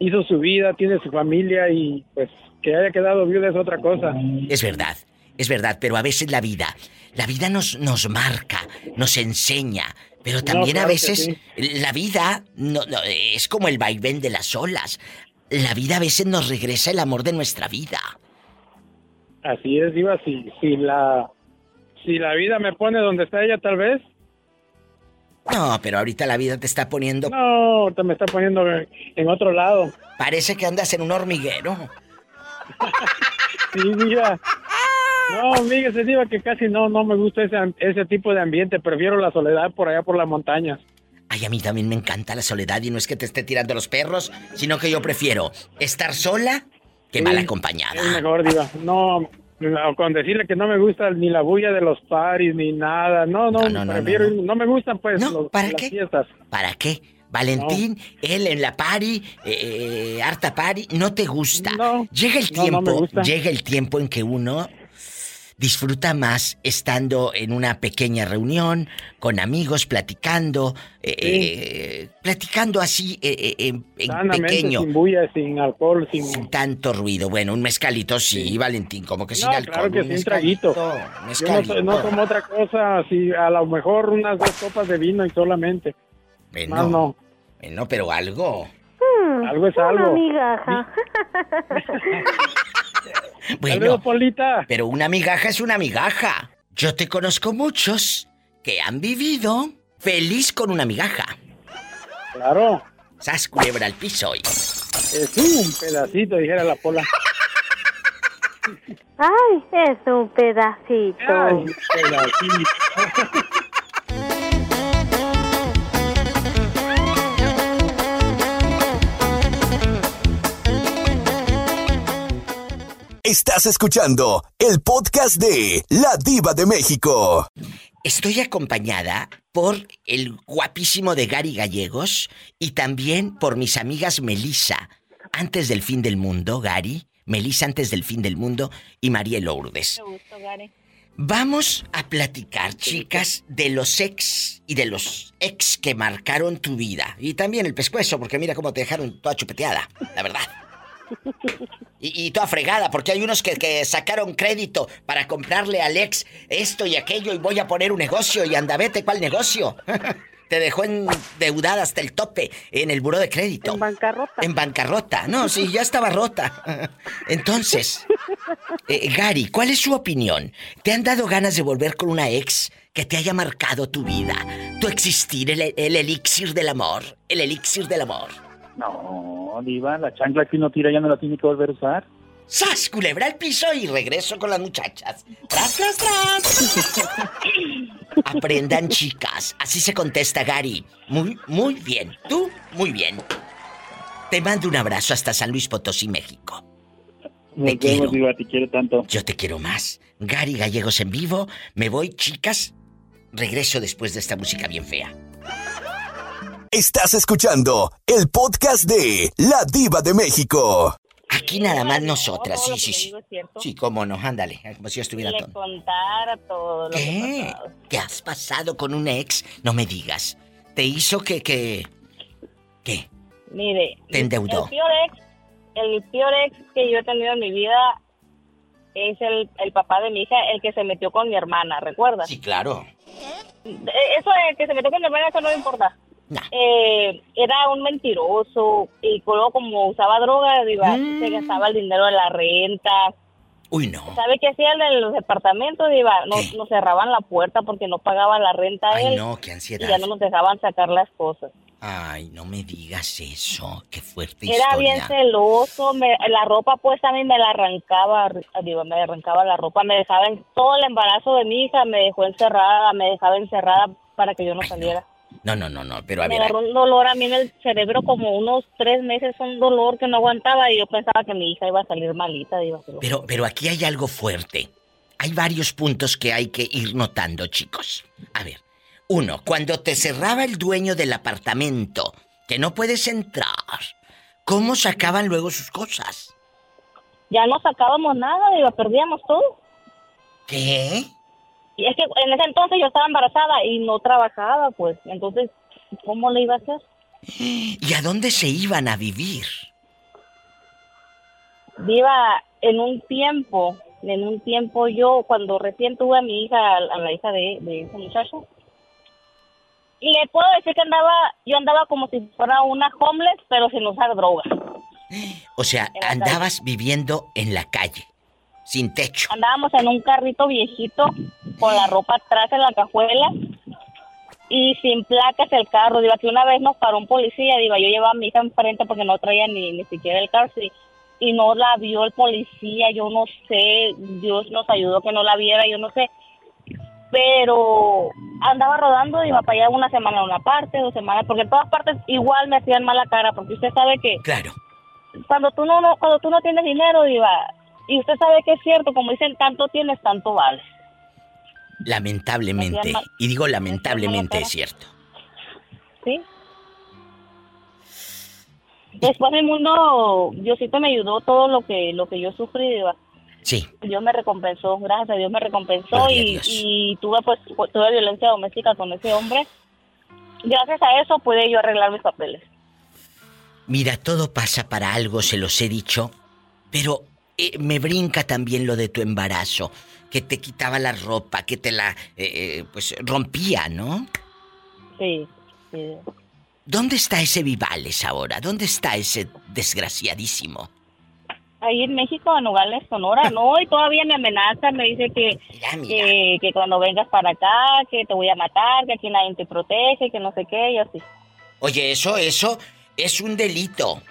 [SPEAKER 18] hizo su vida, tiene su familia y pues que haya quedado viuda es otra cosa.
[SPEAKER 2] Es verdad, es verdad, pero a veces la vida, la vida nos, nos marca, nos enseña, pero también
[SPEAKER 18] claro
[SPEAKER 2] a veces
[SPEAKER 18] sí.
[SPEAKER 2] la vida no, no, es como el vaivén de las olas. La vida a veces nos regresa el amor de nuestra vida.
[SPEAKER 18] Así es, diva, si, si la si la vida me pone donde está ella tal vez,
[SPEAKER 2] No, pero ahorita la vida te está poniendo...
[SPEAKER 18] no, te me está poniendo en otro lado.
[SPEAKER 2] Parece que andas en un hormiguero.
[SPEAKER 18] Sí, diva. No, fíjese, diva, que casi no, no me gusta ese, ese tipo de ambiente. Prefiero la soledad por allá por las montañas.
[SPEAKER 2] Ay, a mí también me encanta la soledad y no es que te esté tirando los perros, sino que yo prefiero estar sola que
[SPEAKER 18] Sí,
[SPEAKER 2] mal acompañada.
[SPEAKER 18] Es mejor, diva. No, no, con decirle que no me gusta ni la bulla de los paris ni nada. No, no,
[SPEAKER 2] no, no,
[SPEAKER 18] prefiero,
[SPEAKER 2] no,
[SPEAKER 18] no, me gustan pues los-
[SPEAKER 2] ¿para
[SPEAKER 18] las
[SPEAKER 2] qué?
[SPEAKER 18] fiestas.
[SPEAKER 2] ¿Para qué? Valentín, él en la party, eh, eh, harta party, no te gusta. llega el
[SPEAKER 18] no, no me
[SPEAKER 2] tiempo, llega el tiempo en que uno disfruta más estando en una pequeña reunión con amigos platicando, eh, eh, platicando así eh, eh, en, pequeño,
[SPEAKER 18] sin bulla, sin alcohol, sin...
[SPEAKER 2] sin tanto ruido. Bueno, un mezcalito sí, Valentín, como que sin
[SPEAKER 18] No,
[SPEAKER 2] alcohol.
[SPEAKER 18] claro que
[SPEAKER 2] un
[SPEAKER 18] un traguito.
[SPEAKER 2] mezcalito,
[SPEAKER 18] Yo no, no tomo otra cosa, así, a lo mejor unas dos copas de vino y solamente.
[SPEAKER 2] Bueno,
[SPEAKER 18] Más no.
[SPEAKER 2] bueno, pero algo.
[SPEAKER 18] Algo es
[SPEAKER 15] Una
[SPEAKER 18] algo.
[SPEAKER 15] migaja.
[SPEAKER 2] Bueno, pero una migaja es una migaja. Yo te conozco muchos que han vivido feliz con una migaja.
[SPEAKER 18] Claro.
[SPEAKER 2] Sas culebra al piso hoy.
[SPEAKER 18] Es un pedacito, dijera la pola.
[SPEAKER 15] Ay, es un pedacito.
[SPEAKER 18] Ay, pedacito.
[SPEAKER 1] Estás escuchando el podcast de La Diva de México.
[SPEAKER 2] Estoy acompañada por el guapísimo de Gary Gallegos y también por mis amigas Melissa, antes del fin del mundo, Gary, Melissa antes del fin del mundo y María Lourdes.
[SPEAKER 4] Gusto, Gary.
[SPEAKER 2] Vamos a platicar, chicas, de los ex y de los ex que marcaron tu vida. Y también el pescuezo, porque mira cómo te dejaron toda chupeteada, la verdad. Y, y toda fregada, porque hay unos que, que sacaron crédito para comprarle al ex esto y aquello y voy a poner un negocio y anda, vete, ¿cuál negocio? Te dejó endeudada hasta el tope en el buró de crédito.
[SPEAKER 4] En bancarrota.
[SPEAKER 2] En bancarrota. No, sí, ya estaba rota. Entonces, eh, Gary, ¿cuál es su opinión? ¿Te han dado ganas de volver con una ex que te haya marcado tu vida? Tu existir, el, el elixir del amor. El elixir del amor.
[SPEAKER 19] No, Diva, la chancla que uno tira ya no la tiene que volver a usar.
[SPEAKER 2] ¡Sas! Culebra al piso y regreso con las muchachas. ¡Tras, tras, tras! Aprendan, chicas. Así se contesta Gary. Muy, muy bien. Tú, muy bien. Te mando un abrazo hasta San Luis Potosí, México.
[SPEAKER 19] Nos
[SPEAKER 2] Te quiero.
[SPEAKER 19] Diva, te quiero tanto.
[SPEAKER 2] Yo te quiero más. Gary Gallegos en vivo. Me voy, chicas. Regreso después de esta música bien fea.
[SPEAKER 1] Estás escuchando el podcast de La Diva de México.
[SPEAKER 2] Aquí nada más nosotras, sí, sí, sí. Sí, cómo no, ándale, como si yo estuviera
[SPEAKER 4] contara todo
[SPEAKER 2] ¿Qué? ¿Qué has pasado con un ex? No me digas. ¿Te hizo que, que... ¿Qué?
[SPEAKER 4] Mire,
[SPEAKER 2] Te endeudó.
[SPEAKER 4] el peor ex, el peor ex que yo he tenido en mi vida es el, el papá de mi hija, el que se metió con mi hermana, ¿recuerdas?
[SPEAKER 2] Sí, claro.
[SPEAKER 4] Eh, Eso de que se metió con mi hermana, eso no me importa. Eh, era un mentiroso y luego como usaba droga, diva,
[SPEAKER 2] Mm.
[SPEAKER 4] se gastaba el dinero de la renta.
[SPEAKER 2] Uy, no.
[SPEAKER 4] ¿Sabe qué hacían en los departamentos, diva? Nos, nos cerraban la puerta porque no pagaban la renta
[SPEAKER 2] Ay,
[SPEAKER 4] él
[SPEAKER 2] no, qué
[SPEAKER 4] y
[SPEAKER 2] ansiedad.
[SPEAKER 4] ya no nos dejaban sacar las cosas.
[SPEAKER 2] Ay, no me digas eso. Qué fuerte
[SPEAKER 4] Era
[SPEAKER 2] historia.
[SPEAKER 4] bien celoso, me- la ropa pues a mí me la arrancaba, digo, me arrancaba la ropa, me dejaba en todo el embarazo de mi hija, me dejó encerrada, me dejaba encerrada para que yo no saliera.
[SPEAKER 2] No, no, no, no, pero a
[SPEAKER 4] me
[SPEAKER 2] ver...
[SPEAKER 4] agarró un dolor a mí en el cerebro como unos tres meses, un dolor que no aguantaba y yo pensaba que mi hija iba a salir malita.
[SPEAKER 2] Pero, pero aquí hay algo fuerte. Hay varios puntos que hay que ir notando, chicos. A ver, uno, cuando te cerraba el dueño del apartamento, que no puedes entrar, ¿cómo sacaban luego sus cosas?
[SPEAKER 4] Ya no sacábamos nada, digo, perdíamos todo.
[SPEAKER 2] ¿Qué?
[SPEAKER 4] Y es que en ese entonces yo estaba embarazada y no trabajaba, pues, entonces, ¿cómo le iba a hacer?
[SPEAKER 2] ¿Y a dónde se iban a vivir?
[SPEAKER 4] Viva en un tiempo, en un tiempo yo, cuando recién tuve a mi hija, a la hija de, de ese muchacho, y le puedo decir que andaba, yo andaba como si fuera una homeless, pero sin usar droga.
[SPEAKER 2] O sea, andabas viviendo en la calle, sin techo.
[SPEAKER 4] Andábamos en un carrito viejito, con la ropa atrás en la cajuela, y sin placas el carro. Digo, que una vez nos paró un policía, digo, yo llevaba a mi hija enfrente porque no traía ni, ni siquiera el car seat, y no la vio el policía, yo no sé, Dios nos ayudó que no la viera, yo no sé. Pero andaba rodando, iba para allá una semana en una parte, dos semanas, porque en todas partes igual me hacían mala cara, porque usted sabe que
[SPEAKER 2] Claro.
[SPEAKER 4] cuando tú no, no- cuando tú no tienes dinero, diva, y usted sabe que es cierto, como dicen, tanto tienes, tanto vale.
[SPEAKER 2] Lamentablemente, y digo lamentablemente es cierto.
[SPEAKER 4] ¿sí? Después del mundo, Diosito me ayudó todo lo que lo que yo sufrí, diva.
[SPEAKER 2] Sí.
[SPEAKER 4] Dios me recompensó, gracias a Dios me recompensó y, y tuve pues fu- tuve violencia doméstica con ese hombre. Gracias a eso pude yo arreglar mis papeles.
[SPEAKER 2] Mira, todo pasa para algo, se los he dicho, pero eh, me brinca también lo de tu embarazo, que te quitaba la ropa, que te la, eh, eh, pues, rompía, ¿no?
[SPEAKER 4] Sí, sí.
[SPEAKER 2] ¿Dónde está ese Vivales ahora? ¿Dónde está ese desgraciadísimo?
[SPEAKER 4] Ahí en México, en Nogales, Sonora, no, y todavía me amenaza, me dice que, que, que cuando vengas para acá, que te voy a matar, que aquí nadie te protege, que no sé qué, y así.
[SPEAKER 2] Oye, eso, eso es un delito.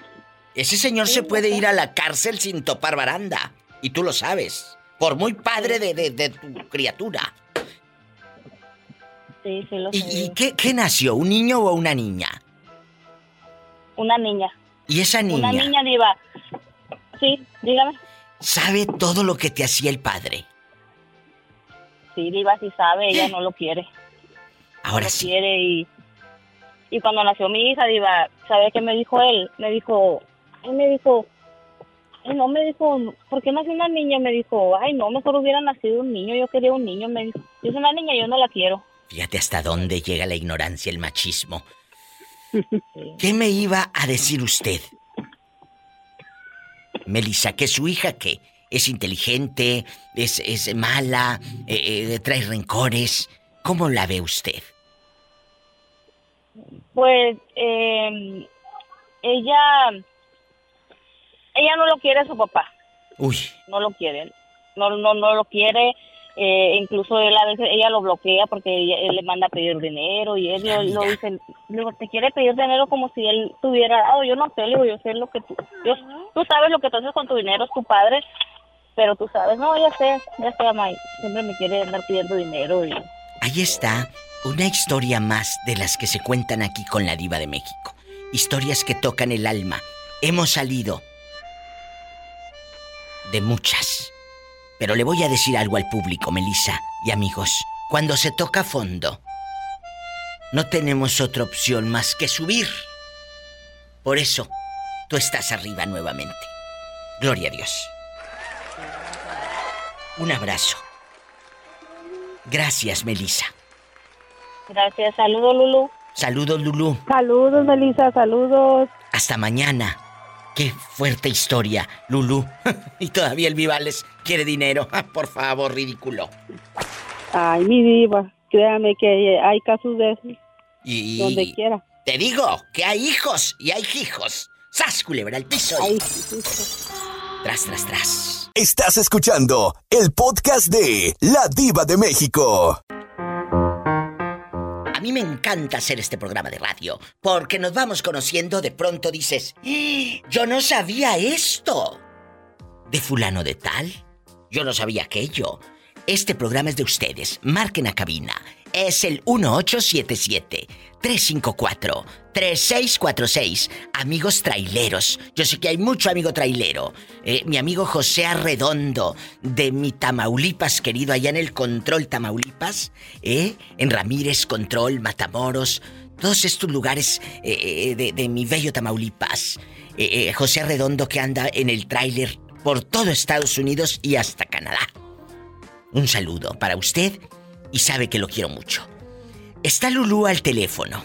[SPEAKER 2] Ese señor se puede ir a la cárcel sin topar baranda. Y tú lo sabes. Por muy padre de, de- de tu criatura.
[SPEAKER 4] Sí, sí, lo
[SPEAKER 2] ¿Y,
[SPEAKER 4] sé.
[SPEAKER 2] y qué, qué nació? ¿Un niño o una niña?
[SPEAKER 4] Una niña.
[SPEAKER 2] Y esa niña,
[SPEAKER 4] Una niña diva. Sí, dígame.
[SPEAKER 2] sabe todo lo que te hacía el padre.
[SPEAKER 17] Sí, Diva, sí sabe, ella no lo quiere.
[SPEAKER 2] Ahora
[SPEAKER 17] no
[SPEAKER 2] sí.
[SPEAKER 17] Lo quiere y, y cuando nació mi hija, Diva, ¿sabes qué me dijo él? Me dijo, él me dijo, ay, no, me dijo, ¿por qué nació una niña? Me dijo, ay, no, mejor hubiera nacido un niño, yo quería un niño. Me dijo, si es una niña, yo no la quiero.
[SPEAKER 2] Fíjate hasta dónde llega la ignorancia, el machismo. ¿Qué me iba a decir usted? Melissa, que su hija qué? ¿Es inteligente? ¿Es, es mala? eh, eh, ¿Trae rencores? ¿Cómo la ve usted?
[SPEAKER 17] Pues eh, ella, ella no lo quiere a su papá.
[SPEAKER 2] Uy,
[SPEAKER 17] no lo quiere, no, no, no lo quiere, eh, incluso él a veces, ella lo bloquea porque ella- él le manda a pedir dinero y él lo, lo dice, digo, te quiere pedir dinero como si él tuviera dado, yo no sé, digo, yo sé lo que tú, yo- tú sabes lo que tú haces con tu dinero, es tu padre, pero tú sabes, no, ya sé, ya sé, May, siempre me quiere andar pidiendo dinero y
[SPEAKER 2] ahí está una historia más de las que se cuentan aquí con la diva de México. Historias que tocan el alma. Hemos salido de muchas. Pero le voy a decir algo al público, Melissa y amigos. Cuando se toca fondo, no tenemos otra opción más que subir. Por eso, tú estás arriba nuevamente. Gloria a Dios. Un abrazo. Gracias, Melissa.
[SPEAKER 17] gracias, saludos Lulu.
[SPEAKER 2] Saludos, Lulú.
[SPEAKER 17] Saludos, Melissa, saludos.
[SPEAKER 2] Hasta mañana. Qué fuerte historia, Lulú. y todavía el Vivales quiere dinero. Por favor, ridículo.
[SPEAKER 20] Ay, mi diva, créame que hay casos de esos
[SPEAKER 2] Y
[SPEAKER 20] donde quiera.
[SPEAKER 2] te digo que hay hijos y hay hijos. ¡Sas, culebra, al piso! Tras, tras, tras.
[SPEAKER 1] Estás escuchando el podcast de La Diva de México.
[SPEAKER 2] Mí me encanta hacer este programa de radio porque nos vamos conociendo. De pronto dices, "¡Ah! yo no sabía esto. De fulano de tal. Yo no sabía aquello. Este programa es de ustedes. Marquen a cabina. Es el 1877-354-3646. Amigos traileros. Yo sé que hay mucho amigo trailero. Eh, mi amigo José Arredondo, de mi Tamaulipas, querido, allá en el Control Tamaulipas. ¿eh? En Ramírez, Control, Matamoros. Todos estos lugares eh, de, de mi bello Tamaulipas. José Arredondo que anda en el tráiler por todo Estados Unidos y hasta Canadá. Un saludo para usted y sabe que lo quiero mucho. Está Lulú al teléfono.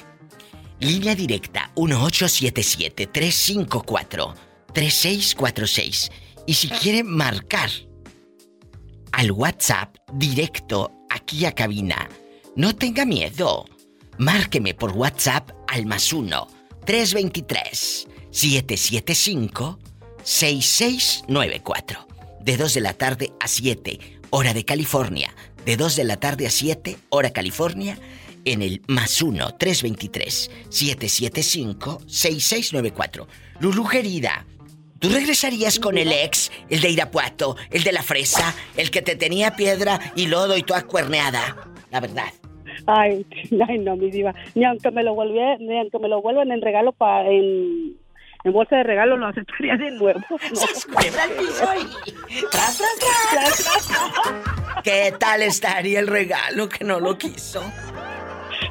[SPEAKER 2] Línea directa 1877-354-3646. Y si quiere marcar al WhatsApp directo aquí a cabina, no tenga miedo. Márqueme por WhatsApp al más 1 323 775 6694. De 2 de la tarde a 7, hora de California. De 2 de la tarde a 7, hora California. En el más 1 323 775 6694. Lulu querida, ¿tú regresarías con el ex, el de Irapuato, el de la fresa, el que te tenía piedra y lodo y toda cuerneada? La verdad.
[SPEAKER 20] Ay, ay, no, mi diva. Ni aunque me lo vuelvan, ni aunque me lo vuelvan en regalo para en, en bolsa de regalo lo aceptaría de nuevo. No.
[SPEAKER 2] ¡Tras, tras, tras! ¿Qué tal estaría el regalo que no lo quiso?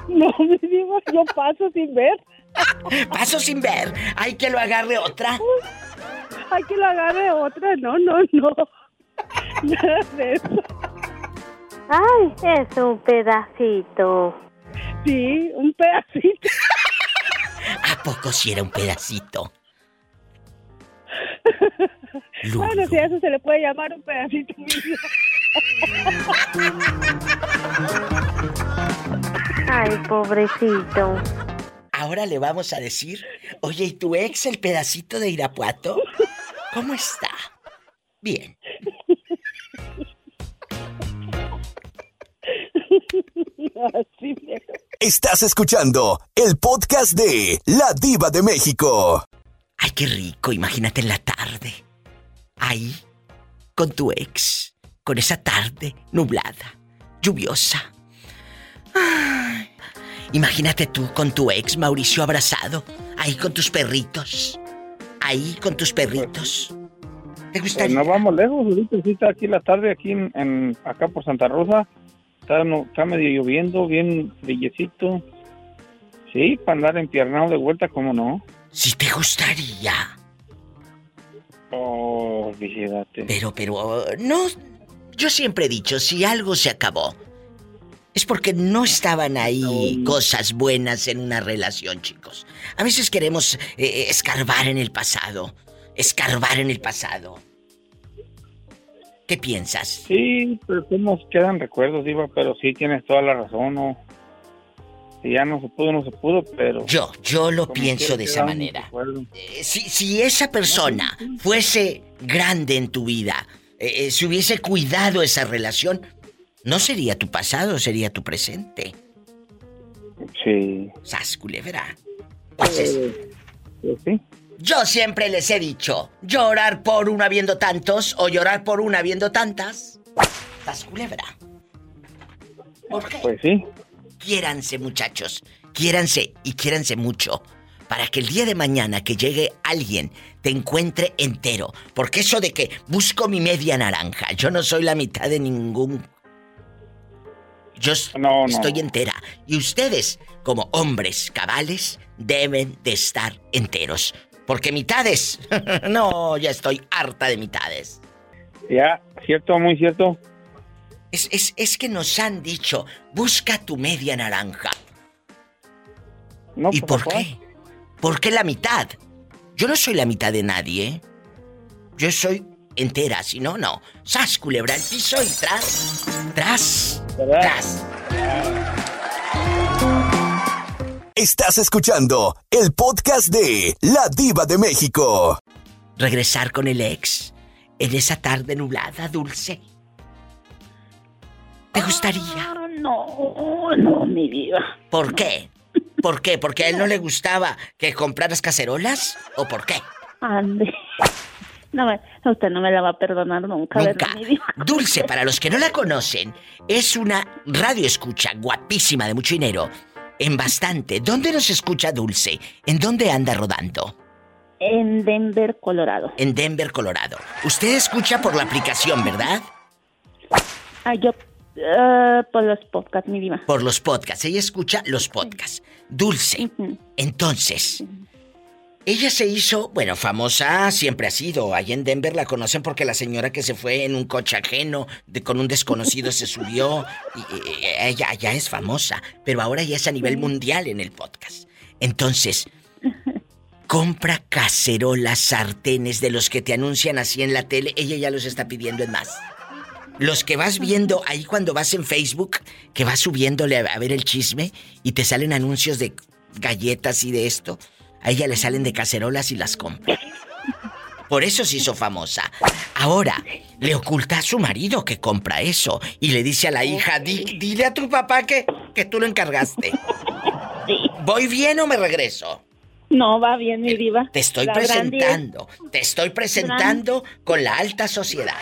[SPEAKER 20] No, mi diva, yo paso sin ver.
[SPEAKER 2] Paso sin ver. Hay que lo agarre otra.
[SPEAKER 20] Hay que lo agarre otra. No, no, no. Nada de eso.
[SPEAKER 15] Ay, es un pedacito.
[SPEAKER 20] Sí, un pedacito.
[SPEAKER 2] ¿A poco si era un pedacito?
[SPEAKER 20] Bueno, si a eso se le puede llamar un pedacito. diva.
[SPEAKER 15] Ay, pobrecito.
[SPEAKER 2] Ahora le vamos a decir, oye, ¿y tu ex, el pedacito de Irapuato? ¿Cómo está? Bien.
[SPEAKER 1] Estás escuchando el podcast de La Diva de México.
[SPEAKER 2] Ay, qué rico, imagínate en la tarde. Ahí, con tu ex, con esa tarde nublada, lluviosa. Ay, imagínate tú con tu ex, Mauricio, abrazado, ahí con tus perritos. Ahí con tus perritos. ¿Te
[SPEAKER 19] Pues
[SPEAKER 2] gustaría?
[SPEAKER 19] no vamos lejos, ahorita aquí la tarde, aquí en, en- acá por Santa Rosa. Está, no- está medio lloviendo, bien brillecito. Sí, para andar empiernado de vuelta, ¿cómo no?
[SPEAKER 2] Si te gustaría.
[SPEAKER 19] Oh, fíjate.
[SPEAKER 2] Pero, pero, no. Yo siempre he dicho, si algo se acabó, es porque no estaban ahí cosas buenas en una relación, chicos. A veces queremos eh, escarbar en el pasado. Escarbar en el pasado. ¿Qué piensas?
[SPEAKER 19] Sí, pero cómo quedan recuerdos, Diva, pero sí tienes toda la razón, ¿no? Si ya no se pudo, no se pudo, pero...
[SPEAKER 2] Yo, yo lo pienso de esa manera. Eh, Si, si esa persona fuese grande en tu vida, eh, eh, si hubiese cuidado esa relación, no sería tu pasado, sería tu presente.
[SPEAKER 19] Sí.
[SPEAKER 2] Sas, culebra.
[SPEAKER 19] Pues sí.
[SPEAKER 2] yo siempre les he dicho, llorar por uno habiendo tantos o llorar por una habiendo tantas. Sas, culebra. ¿Por qué?
[SPEAKER 19] Pues sí.
[SPEAKER 2] Quiéranse, muchachos. Quiéranse y quiéranse mucho. Para que el día de mañana que llegue alguien te encuentre entero. Porque eso de que busco mi media naranja, yo no soy la mitad de ningún. Yo
[SPEAKER 19] No, no.
[SPEAKER 2] estoy entera. Y ustedes, como hombres cabales, deben de estar enteros. Porque mitades. no, ya estoy harta de mitades.
[SPEAKER 19] Ya, cierto, muy cierto.
[SPEAKER 2] Es, es, es que nos han dicho, busca tu media naranja.
[SPEAKER 19] No,
[SPEAKER 2] ¿Y
[SPEAKER 19] pues,
[SPEAKER 2] por qué? ¿Por qué la mitad? Yo no soy la mitad de nadie, ¿eh? Yo soy entera, si no, no. ¡Sas, culebra al piso y tras! ¡Tras! ¡Tras!
[SPEAKER 1] Estás escuchando el podcast de La Diva de México.
[SPEAKER 2] Regresar con el ex en esa tarde nublada, dulce. ¿Te gustaría?
[SPEAKER 20] Ah, No, no, mi vida.
[SPEAKER 2] ¿Por qué? ¿Por qué? ¿Porque a él no le gustaba que compraras cacerolas? ¿O por qué?
[SPEAKER 20] Ande. No, me- usted no me la va a perdonar nunca,
[SPEAKER 2] Nunca. Dulce, para los que no la conocen, es una radio escucha guapísima de mucho dinero. En bastante. ¿Dónde nos escucha Dulce? ¿En dónde anda rodando?
[SPEAKER 20] En Denver, Colorado.
[SPEAKER 2] En Denver, Colorado. Usted escucha por la aplicación, ¿verdad?
[SPEAKER 20] Ah, yo, eh, por los podcasts, mi diva.
[SPEAKER 2] Por los podcasts. Ella escucha los podcasts. Dulce. Entonces, ella se hizo, bueno, famosa siempre ha sido. Allá en Denver la conocen porque la señora que se fue en un coche ajeno de, con un desconocido se subió. Y, y- ella ya es famosa. Pero ahora ya es a nivel mundial en el podcast. Entonces, compra cacerolas, sartenes de los que te anuncian así en la tele. Ella ya los está pidiendo en más. Los que vas viendo ahí cuando vas en Facebook, que vas subiéndole a, a ver el chisme y te salen anuncios de galletas y de esto, a ella le salen de cacerolas y las compra. Por eso se hizo famosa. Ahora, le oculta a su marido que compra eso y le dice a la hija, "Di- dile a tu papá que, que tú lo encargaste. ¿Voy bien o me regreso?
[SPEAKER 20] No, va bien, mi diva.
[SPEAKER 2] Te estoy
[SPEAKER 20] La
[SPEAKER 2] presentando, te estoy presentando con la alta sociedad.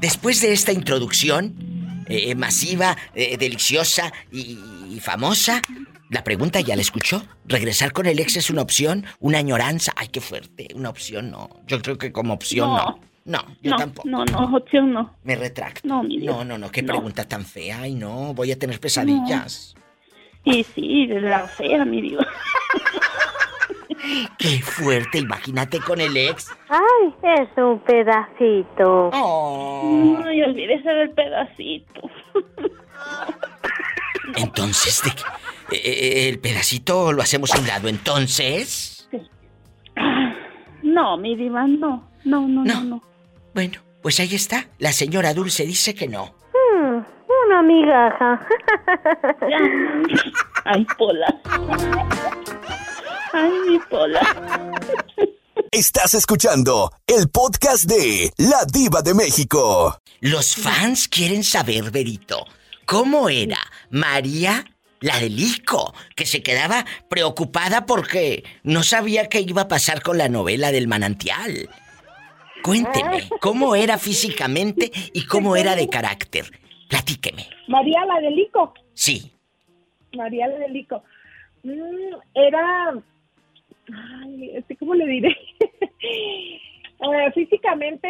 [SPEAKER 2] Después de esta introducción eh, masiva, eh, deliciosa y, y famosa, la pregunta ya la escuchó. ¿Regresar con el ex es una opción? ¿Una añoranza? Ay, qué fuerte. Una opción no. Yo creo que como opción no.
[SPEAKER 20] No.
[SPEAKER 2] No, yo
[SPEAKER 20] no,
[SPEAKER 2] tampoco.
[SPEAKER 20] No, no, opción no.
[SPEAKER 2] Me retracto.
[SPEAKER 20] No, mi diva.
[SPEAKER 2] No, no, no. Qué
[SPEAKER 20] No.
[SPEAKER 2] pregunta tan fea. Ay, no. Voy a tener pesadillas.
[SPEAKER 20] Y sí, de la fea, mi diva.
[SPEAKER 2] Qué fuerte. Imagínate con el ex.
[SPEAKER 15] Ay, es un pedacito.
[SPEAKER 2] Oh.
[SPEAKER 20] Ay, olvídese del pedacito.
[SPEAKER 2] Entonces, ¿de qué? Eh, eh, el pedacito lo hacemos a un lado. Entonces.
[SPEAKER 20] No, mi diva, no. No, no, no, no.
[SPEAKER 2] Bueno, pues ahí está. La señora Dulce dice que no.
[SPEAKER 15] Hmm, una migaja.
[SPEAKER 20] Ay, Pola. Ay, mi Pola.
[SPEAKER 1] Estás escuchando el podcast de La Diva de México.
[SPEAKER 2] Los fans quieren saber, Berito, cómo era María, la del Ico, que se quedaba preocupada porque no sabía qué iba a pasar con la novela del manantial. Cuénteme, ¿cómo era físicamente y cómo era de carácter? Platíqueme.
[SPEAKER 16] María la del Ico.
[SPEAKER 2] Sí,
[SPEAKER 16] María la del Ico. Mm, era
[SPEAKER 21] Ay, este, ¿cómo le diré? Eh, físicamente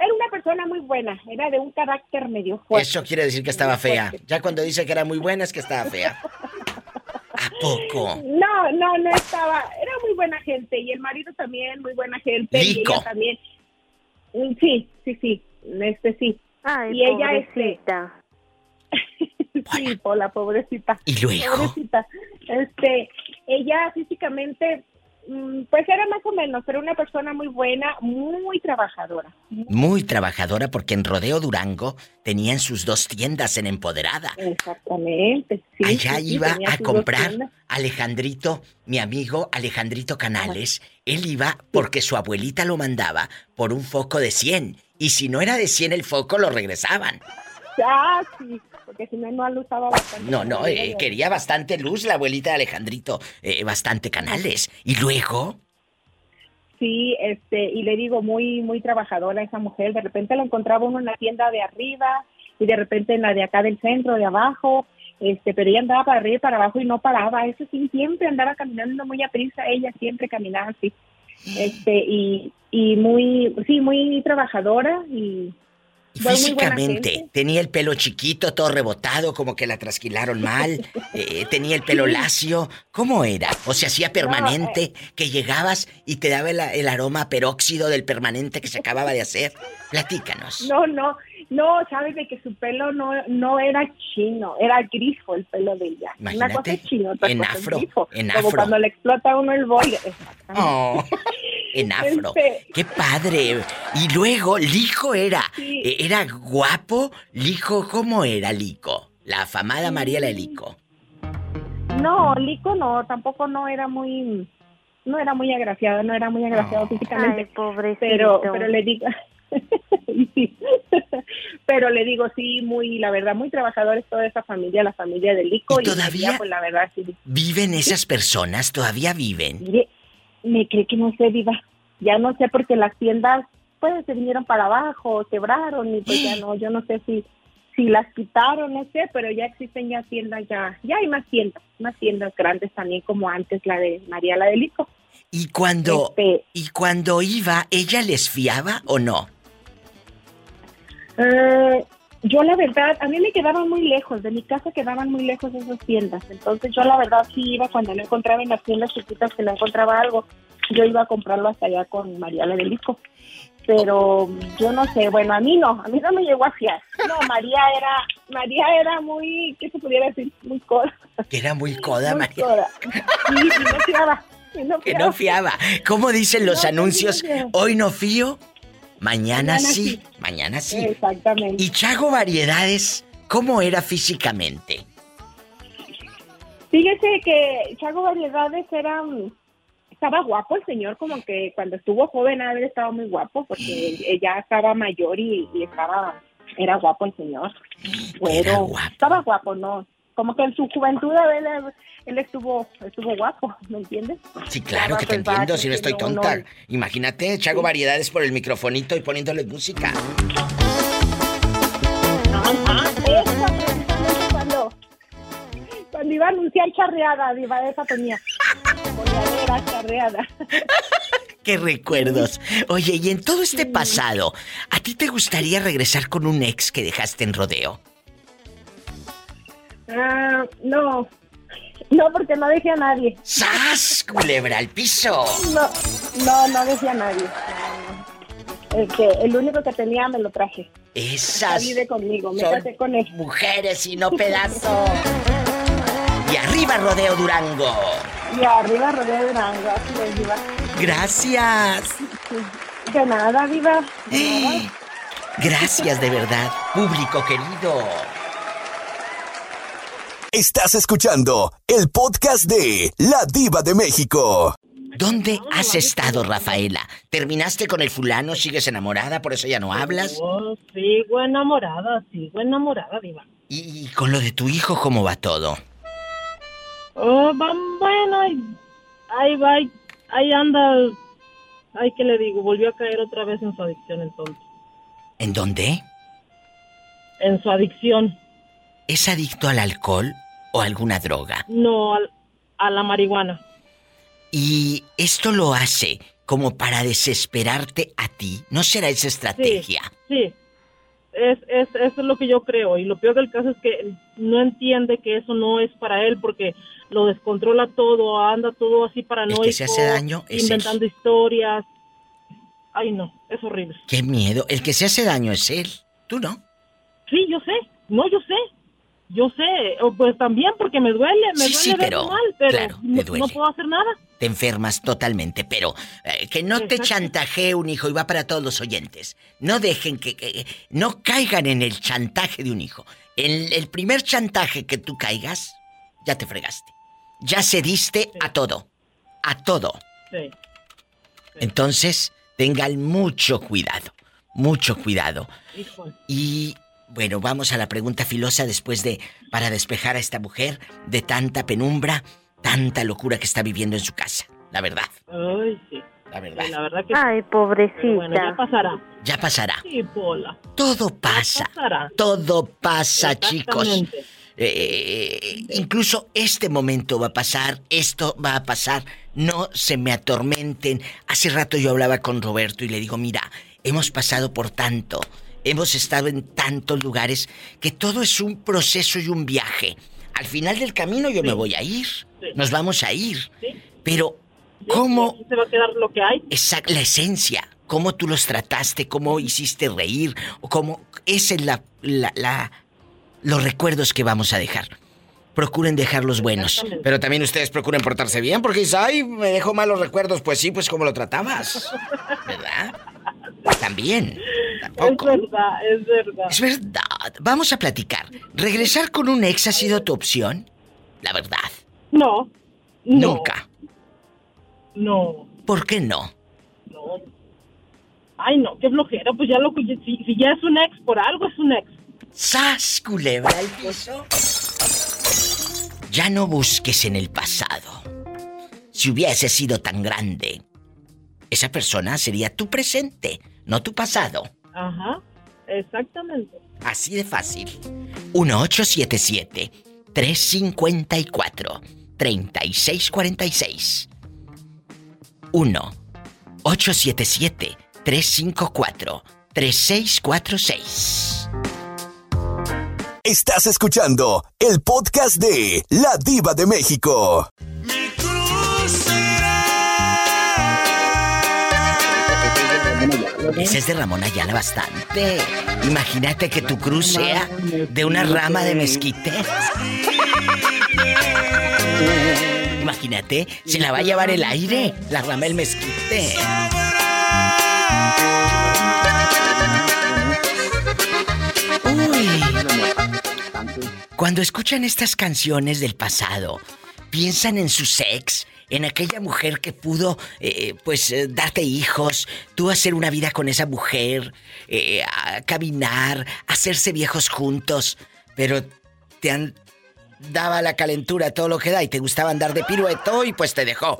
[SPEAKER 21] era una persona muy buena, era de un carácter medio fuerte.
[SPEAKER 2] Eso quiere decir que estaba fea. Ya cuando dice que era muy buena es que estaba fea. ¿A poco?
[SPEAKER 21] No, no, no estaba. Era muy buena gente y el marido también, muy buena gente. Y ella también. Mm, Sí, sí, sí. Este sí.
[SPEAKER 15] Ay,
[SPEAKER 21] y ella este,
[SPEAKER 15] pobrecita.
[SPEAKER 21] sí, Pola, pobrecita.
[SPEAKER 2] ¿Y luego?
[SPEAKER 21] Pobrecita. Este, ella físicamente, pues era más o menos, pero una persona muy buena, muy trabajadora.
[SPEAKER 2] Muy trabajadora porque en Rodeo Durango tenían sus dos tiendas en Empoderada.
[SPEAKER 21] Exactamente. Sí,
[SPEAKER 2] Allá
[SPEAKER 21] sí,
[SPEAKER 2] iba a comprar. Alejandrito, mi amigo Alejandrito Canales. Él iba porque su abuelita lo mandaba por un foco de 100. Y si no era de 100 el foco, lo regresaban.
[SPEAKER 21] Ah, sí, porque si no, no lo usaba bastante.
[SPEAKER 2] No, no, eh, quería bastante luz la abuelita de Alejandrito. eh, bastante canales. Y luego,
[SPEAKER 21] Sí, este, y le digo, muy, muy trabajadora esa mujer. De repente la encontraba uno en la tienda de arriba y de repente en la de acá del centro, de abajo. Este, pero ella andaba para arriba y para abajo y no paraba. Eso sí, siempre andaba caminando muy a prisa. Ella siempre caminaba así. Este, y, y muy, sí, muy trabajadora y,
[SPEAKER 2] y físicamente, tenía el pelo chiquito, todo rebotado, como que la trasquilaron mal. eh, tenía el pelo lacio. ¿Cómo era? O se hacía permanente, que llegabas y te daba el, el aroma peróxido del permanente que se acababa de hacer. Platícanos.
[SPEAKER 21] No, no, no, sabes de que su pelo no, no era chino, era grifo el pelo de ella. Una cosa
[SPEAKER 2] Imagínate,
[SPEAKER 21] es chino, otra
[SPEAKER 2] en
[SPEAKER 21] cosa es
[SPEAKER 2] afro,
[SPEAKER 21] grifo.
[SPEAKER 2] en
[SPEAKER 21] Como
[SPEAKER 2] afro.
[SPEAKER 21] cuando le explota a uno el boile.
[SPEAKER 2] Oh, en afro.
[SPEAKER 21] Este-
[SPEAKER 2] ¡Qué padre! Y luego, Lico era.
[SPEAKER 21] Sí.
[SPEAKER 2] eh, ¿Era guapo? Lico, ¿cómo era Lico? La afamada Mariela de Lico.
[SPEAKER 21] No, Lico no, tampoco no era muy, no era muy agraciado, no era muy agraciado físicamente.
[SPEAKER 15] Ay, pobrecito.
[SPEAKER 21] pero, pero le digo, sí. pero le digo sí, muy, la verdad, muy trabajadores toda esa familia, la familia de Lico
[SPEAKER 2] ¿Y
[SPEAKER 21] y,
[SPEAKER 2] todavía?
[SPEAKER 21] Pues la verdad sí.
[SPEAKER 2] ¿Viven esas personas? ¿Todavía viven?
[SPEAKER 21] Me cree que no sé, viva. Ya no sé porque las tiendas pues se vinieron para abajo, quebraron y pues ya no, yo no sé si si las quitaron, no sé, pero ya existen ya tiendas ya, ya hay más tiendas, más tiendas grandes también como antes la de María la de Lico.
[SPEAKER 2] ¿Y cuando,
[SPEAKER 21] Este-
[SPEAKER 2] y cuando iba, ella les fiaba o no?
[SPEAKER 21] Eh, yo la verdad, a mí me quedaban muy lejos, de mi casa quedaban muy lejos esas tiendas, entonces yo la verdad sí iba cuando no encontraba en las tiendas chiquitas que no encontraba algo, yo iba a comprarlo hasta allá con María la de Lico. Pero yo no sé, bueno, a mí no, a mí no me llegó a fiar. No, María era, María era muy, ¿qué se pudiera decir? Muy coda.
[SPEAKER 2] Que era muy coda,
[SPEAKER 21] muy
[SPEAKER 2] María.
[SPEAKER 21] coda. Sí, y no fiaba. y no
[SPEAKER 2] Que no fiaba. ¿Cómo dicen los
[SPEAKER 21] No,
[SPEAKER 2] anuncios?
[SPEAKER 21] no.
[SPEAKER 2] Hoy no fío, mañana,
[SPEAKER 21] Mañana
[SPEAKER 2] sí,
[SPEAKER 21] sí.
[SPEAKER 2] mañana sí.
[SPEAKER 21] Exactamente.
[SPEAKER 2] ¿Y Chago Variedades, cómo era físicamente?
[SPEAKER 21] Fíjese que Chago Variedades era mm, estaba guapo el señor, como que cuando estuvo joven haber estado muy guapo, porque ella estaba mayor y, y estaba, era guapo el señor. Pero estaba guapo, ¿no? Como que en su juventud a ver, él, él estuvo, estuvo guapo, ¿me entiendes?
[SPEAKER 2] Sí, claro que te entiendo, si no estoy tonta. Imagínate, Chago Variedades por el microfonito y poniéndole música.
[SPEAKER 21] Cuando, cuando iba a anunciar charreada, iba esa tenía. Boleadera, charreada.
[SPEAKER 2] ¡Qué recuerdos! Oye, y en todo este pasado, ¿a ti te gustaría regresar con un ex que dejaste en rodeo?
[SPEAKER 21] Ah, no, no, porque no dejé a nadie.
[SPEAKER 2] ¡Sas! Culebra al piso.
[SPEAKER 21] No, no, no dejé a nadie. El, que, el único que tenía me lo traje.
[SPEAKER 2] Esas
[SPEAKER 21] vive conmigo, me casé con él.
[SPEAKER 2] mujeres y no pedazos. Y arriba Rodeo Durango.
[SPEAKER 21] Y arriba rodeo de Durango, así viva.
[SPEAKER 2] Gracias.
[SPEAKER 21] De nada, viva. De nada.
[SPEAKER 2] Gracias de verdad, público querido.
[SPEAKER 1] Estás escuchando el podcast de La Diva de México.
[SPEAKER 2] ¿Dónde has estado, Rafaela? ¿Terminaste con el fulano? ¿Sigues enamorada? ¿Por eso ya no hablas?
[SPEAKER 22] Oh, sigo enamorada, sigo enamorada, Diva.
[SPEAKER 2] ¿Y con lo de tu hijo cómo va todo?
[SPEAKER 22] Oh, va, bueno, ahí, ahí va, ahí, ahí anda. Ay, ¿qué le digo? Volvió a caer otra vez en su adicción entonces.
[SPEAKER 2] ¿En dónde?
[SPEAKER 22] En su adicción.
[SPEAKER 2] ¿Es adicto al alcohol o a alguna droga?
[SPEAKER 22] No, al- a la marihuana.
[SPEAKER 2] Y esto lo hace como para desesperarte a ti. ¿No será esa estrategia?
[SPEAKER 22] Sí. Es, es, eso es lo que yo creo. Y lo peor del caso es que no entiende que eso no es para él porque lo descontrola todo, anda todo así paranoico.
[SPEAKER 2] El que se hace daño es él.
[SPEAKER 22] Inventando historias. Ay, no, es horrible.
[SPEAKER 2] Qué miedo. El que se hace daño es él. Tú no.
[SPEAKER 22] Sí, yo sé. No, yo sé. Yo sé. Pues también porque me duele, me
[SPEAKER 2] Sí,
[SPEAKER 22] duele
[SPEAKER 2] sí, pero-
[SPEAKER 22] mal, pero
[SPEAKER 2] claro, te
[SPEAKER 22] no,
[SPEAKER 2] duele.
[SPEAKER 22] no puedo hacer nada.
[SPEAKER 2] Te enfermas totalmente, pero eh, que no te chantajee un hijo y va para todos los oyentes. No dejen que, que- no caigan en el chantaje de un hijo. En el primer chantaje que tú caigas, ya te fregaste. Ya cediste a todo. A todo.
[SPEAKER 22] Sí.
[SPEAKER 2] Entonces, tengan mucho cuidado. Mucho cuidado.
[SPEAKER 22] Híjole.
[SPEAKER 2] Y bueno, vamos a la pregunta filosa después de para despejar a esta mujer de tanta penumbra, tanta locura que está viviendo en su casa. La verdad.
[SPEAKER 22] Ay, sí.
[SPEAKER 2] La verdad.
[SPEAKER 22] La verdad que
[SPEAKER 15] Ay, pobrecita.
[SPEAKER 22] Bueno, ya pasará.
[SPEAKER 2] Ya pasará.
[SPEAKER 22] Sí, Pola.
[SPEAKER 2] Todo pasa.
[SPEAKER 22] pasará.
[SPEAKER 2] Todo pasa, chicos.
[SPEAKER 22] Exactamente.
[SPEAKER 2] Eh, incluso este momento va a pasar, esto va a pasar. No se me atormenten. Hace rato yo hablaba con Roberto y le digo, mira, hemos pasado por tanto, hemos estado en tantos lugares, que todo es un proceso y un viaje. Al final del camino yo me voy a ir. Nos vamos a ir. Pero, ¿cómo
[SPEAKER 22] Se va a quedar lo que hay.
[SPEAKER 2] Esa, la esencia, cómo tú los trataste, cómo hiciste reír, cómo esa es la, la, la- los recuerdos que vamos a dejar. Procuren dejar los buenos. Pero también ustedes procuren portarse bien, porque dice, ay, me dejó malos recuerdos. Pues sí, pues como lo tratabas. ¿Verdad? También. Tampoco.
[SPEAKER 22] Es verdad, es verdad.
[SPEAKER 2] Es verdad. Vamos a platicar. ¿Regresar con un ex ha sido tu opción? La verdad.
[SPEAKER 22] No. No.
[SPEAKER 2] Nunca.
[SPEAKER 22] No.
[SPEAKER 2] ¿Por qué no?
[SPEAKER 22] No. Ay, no, qué flojera. Pues ya lo que. Si, si ya es un ex, por algo es un ex.
[SPEAKER 2] ¡Sas, culebra al piso! Ya no busques en el pasado. Si hubiese sido tan grande, esa persona sería tu presente, no tu pasado.
[SPEAKER 22] Ajá. Exactamente.
[SPEAKER 2] Así de fácil. 1877-354-3646. 1-877-354-3646.
[SPEAKER 1] Estás escuchando el podcast de La Diva de México.
[SPEAKER 2] Ese es de Ramón Ayala bastante. Imagínate que tu cruz sea de una rama de mezquite. Imagínate, se la va a llevar el aire, la rama del mezquite. Cuando escuchan estas canciones del pasado, piensan en su sex, en aquella mujer que pudo, eh, pues, eh, darte hijos, tú hacer una vida con esa mujer, eh, caminar, hacerse viejos juntos, pero te han daba la calentura todo lo que da y te gustaba andar de pirueto y pues te dejó.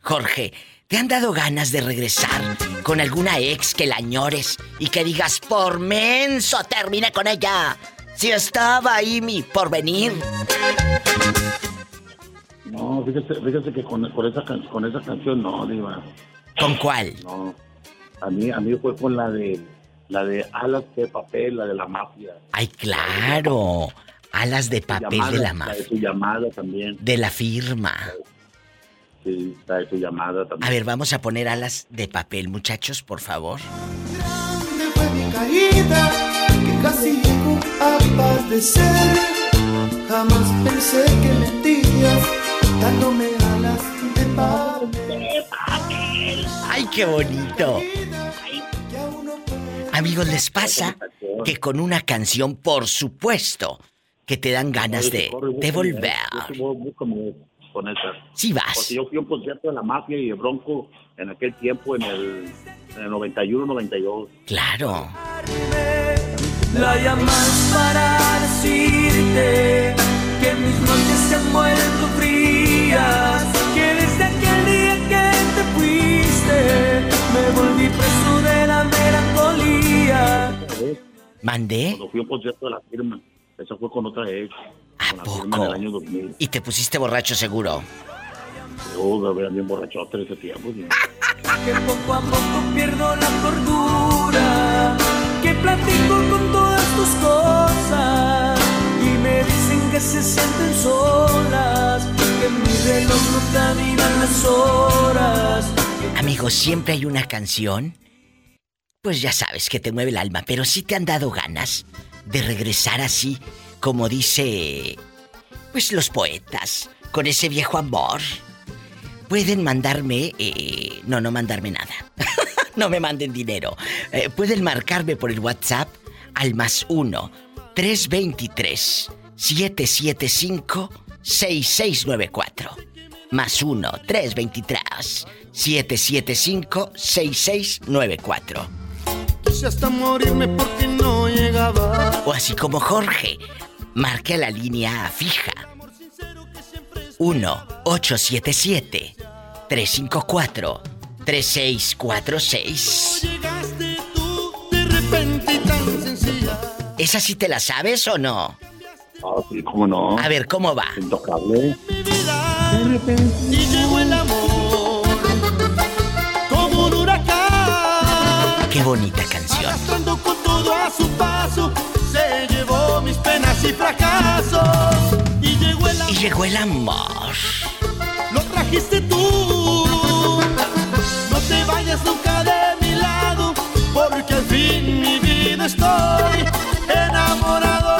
[SPEAKER 2] Jorge, ¿te han dado ganas de regresar con alguna ex que la añores y que digas, por menso, termine con ella? Si estaba ahí mi porvenir.
[SPEAKER 23] No, fíjese, fíjese que con, con esa, con esa canción no, Diva.
[SPEAKER 2] ¿Con cuál?
[SPEAKER 23] No. A mí, a mí fue con la de la de alas de papel, la de la mafia.
[SPEAKER 2] Ay, claro. Alas de papel
[SPEAKER 23] Llamada,
[SPEAKER 2] de la
[SPEAKER 23] de
[SPEAKER 2] mafia.
[SPEAKER 23] su llamada también.
[SPEAKER 2] De la firma.
[SPEAKER 23] Sí, la de su llamada también.
[SPEAKER 2] A ver, vamos a poner alas de papel, muchachos, por favor.
[SPEAKER 10] fue mi caída, casi llegó a paz de ser. Jamás pensé que mentías, dándome alas de papel.
[SPEAKER 2] ¡Ay, qué bonito! Amigos, ¿les pasa que con una canción, por supuesto, que te dan ganas de, de volver?
[SPEAKER 23] Sí
[SPEAKER 2] vas.
[SPEAKER 23] Porque yo fui a un concierto de la mafia y de Bronco en aquel tiempo, en el, en el 91, 92.
[SPEAKER 2] Claro.
[SPEAKER 13] La llamas para decirte que mis noches se han vuelto frías, que desde aquel día que te fuiste me volví preso de la melancolía.
[SPEAKER 2] ¿Mandé?
[SPEAKER 23] Cuando fui a un concierto de la firma, eso fue con otra ex. con la firma en el año 2000.
[SPEAKER 2] Y te pusiste borracho seguro.
[SPEAKER 23] Yo me bien borrachote en ese tiempo. sí.
[SPEAKER 13] que poco a poco pierdo la cordura, platico con todas tus cosas y me dicen que se sienten solas, que mi reloj no caminan las horas.
[SPEAKER 2] Amigos, siempre hay una canción. Pues ya sabes que te mueve el alma, pero sí te han dado ganas de regresar así, como dice. Pues los poetas, con ese viejo amor. Pueden mandarme. eh, no, no mandarme nada. no me manden dinero. Eh, pueden marcarme por el WhatsApp al más 1 323 775 6694. Más 1 323 775 6694.
[SPEAKER 10] Quise hasta morirme porque no llegaba.
[SPEAKER 2] O así como Jorge, marque la línea fija. 1-877-354-3646.
[SPEAKER 10] De repente tan sencilla.
[SPEAKER 2] ¿Esa sí te la sabes o no?
[SPEAKER 23] Ah, sí, cómo no.
[SPEAKER 2] A ver, ¿cómo va?
[SPEAKER 23] Intocable.
[SPEAKER 10] De repente. Y llegó el amor. Como un huracán.
[SPEAKER 2] Qué bonita canción.
[SPEAKER 10] Arrastrando con todo a su paso. Se llevó mis penas y fracasos. Y llegó el amor.
[SPEAKER 2] Y llegó el amor.
[SPEAKER 10] Lo trajiste tú. Nunca de mi lado. Porque al fin mi vida estoy enamorado.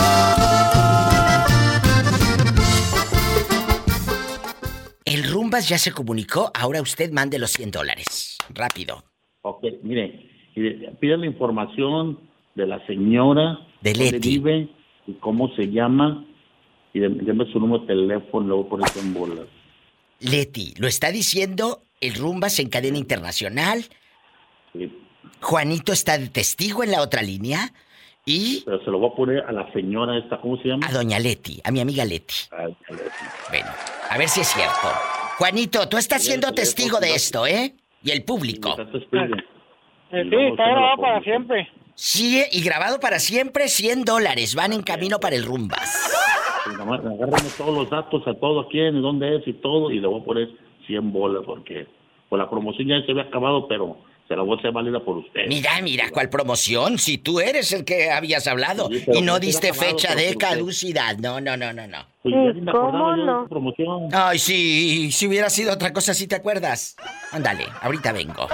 [SPEAKER 2] El Rumbas ya se comunicó, ahora usted mande los 100 dólares. Rápido.
[SPEAKER 23] Ok, mire, pide la información de la señora,
[SPEAKER 2] De
[SPEAKER 23] dónde vive y cómo se llama, y deme su número de teléfono, luego por eso en bolas.
[SPEAKER 2] Leti, lo está diciendo el Rumbas en cadena internacional. Juanito está de testigo en la otra línea. Y
[SPEAKER 23] Pero se lo voy a poner a la señora esta, ¿cómo se llama?
[SPEAKER 2] a doña Leti, a mi amiga Leti.
[SPEAKER 23] A- Leti.
[SPEAKER 2] Bueno, a ver si es cierto. Juanito, tú estás siendo testigo de esto, ¿eh? Y el público.
[SPEAKER 18] Eh, sí,
[SPEAKER 23] luego
[SPEAKER 18] está grabado para siempre.
[SPEAKER 2] Sí, y grabado para siempre, 100 dólares. Van en camino para el Rumbas.
[SPEAKER 23] Agárrame todos los datos a todo quién, y dónde es y todo, y le voy a poner 100 bolas, porque pues la promoción ya se había acabado, pero se la voy a hacer válida por usted.
[SPEAKER 2] Mira, mira, ¿cuál promoción? Si tú eres el que habías hablado
[SPEAKER 23] Sí,
[SPEAKER 2] y no diste fecha de caducidad. No, no, no, no, no.
[SPEAKER 23] Pues me
[SPEAKER 15] ¿Cómo no?
[SPEAKER 23] promoción.
[SPEAKER 2] Ay, sí, si hubiera sido otra cosa, ¿sí te acuerdas? Ándale, ahorita vengo.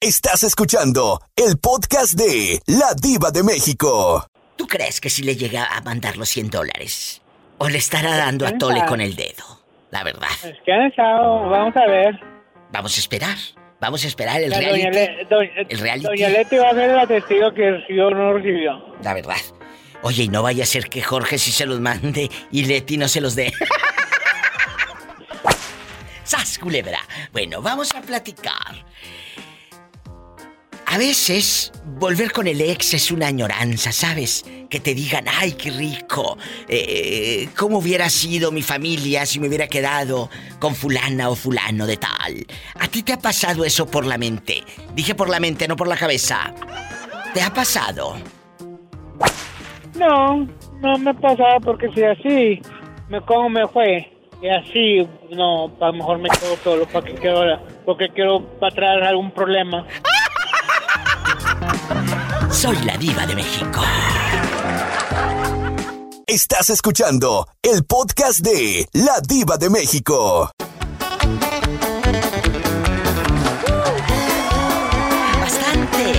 [SPEAKER 1] Estás escuchando el podcast de La Diva de México.
[SPEAKER 2] ¿Tú crees que si le llega a mandar los 100 dólares? ¿O le estará dando a Tole con el dedo? La verdad.
[SPEAKER 18] Es que han estado, vamos a ver.
[SPEAKER 2] Vamos a esperar. Vamos a esperar el
[SPEAKER 18] La doña,
[SPEAKER 2] reality.
[SPEAKER 18] Le- doña-
[SPEAKER 2] el reality.
[SPEAKER 18] doña Leti va a ser la testigo que recibió o no recibió.
[SPEAKER 2] La verdad. Oye, y no vaya a ser que Jorge sí se los mande y Leti no se los dé. ¡Sas, culebra! Bueno, vamos a platicar. A veces, volver con el ex es una añoranza, ¿sabes? Que te digan, ay, qué rico. eh, ¿Cómo hubiera sido mi familia si me hubiera quedado con fulana o fulano de tal? ¿A ti te ha pasado eso por la mente? Dije por la mente, no por la cabeza. ¿Te ha pasado?
[SPEAKER 18] No, no me pasaba porque si así, me como me fue. Y así, no, a lo mejor me quedo solo para que quiero, porque quiero para traer algún problema.
[SPEAKER 2] Soy la diva de México.
[SPEAKER 1] Estás escuchando el podcast de La Diva de México.
[SPEAKER 2] Bastante.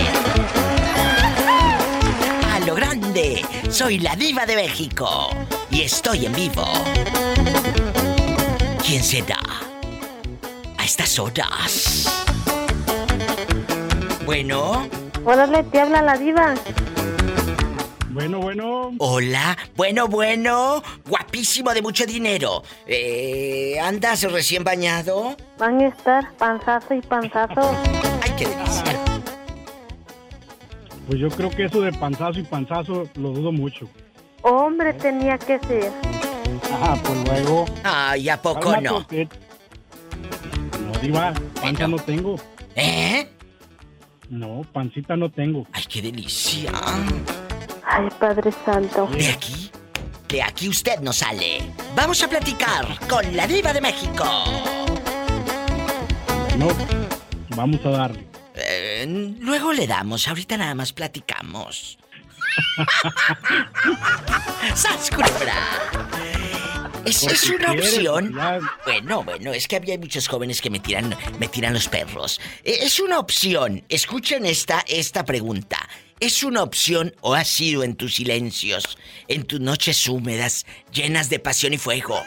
[SPEAKER 2] A lo grande. Soy la diva de México. Y estoy en vivo. ¿Quién será? A estas horas. Bueno.
[SPEAKER 15] Órale, te habla la diva.
[SPEAKER 12] Bueno, bueno.
[SPEAKER 2] Hola. Bueno, bueno. Guapísimo de mucho dinero. Eh, ¿Andas recién bañado?
[SPEAKER 15] Van a estar panzazo y panzazo.
[SPEAKER 2] Ay, qué delicia.
[SPEAKER 12] Pues yo creo que eso de panzazo y panzazo lo dudo mucho.
[SPEAKER 15] Hombre, tenía que ser.
[SPEAKER 12] Ajá, pues luego.
[SPEAKER 2] Ay, ¿a poco no?
[SPEAKER 12] No, Diva, panza no tengo.
[SPEAKER 2] ¿Eh?
[SPEAKER 12] No, pancita no tengo.
[SPEAKER 2] Ay, qué delicia.
[SPEAKER 15] Ay, Padre Santo.
[SPEAKER 2] De aquí, de aquí usted no sale. Vamos a platicar con la diva de México.
[SPEAKER 24] No, vamos a darle.
[SPEAKER 2] Eh, luego le damos, ahorita nada más platicamos. ¡Sas, culebra! Es, una
[SPEAKER 24] quieres,
[SPEAKER 2] opción.
[SPEAKER 24] ya.
[SPEAKER 2] Bueno, bueno, es que había muchos jóvenes que me tiran, me tiran los perros. Eh, Es una opción. Escuchen esta, esta pregunta. ¿Es una opción o ha sido en tus silencios, en tus noches húmedas, llenas de pasión y fuego?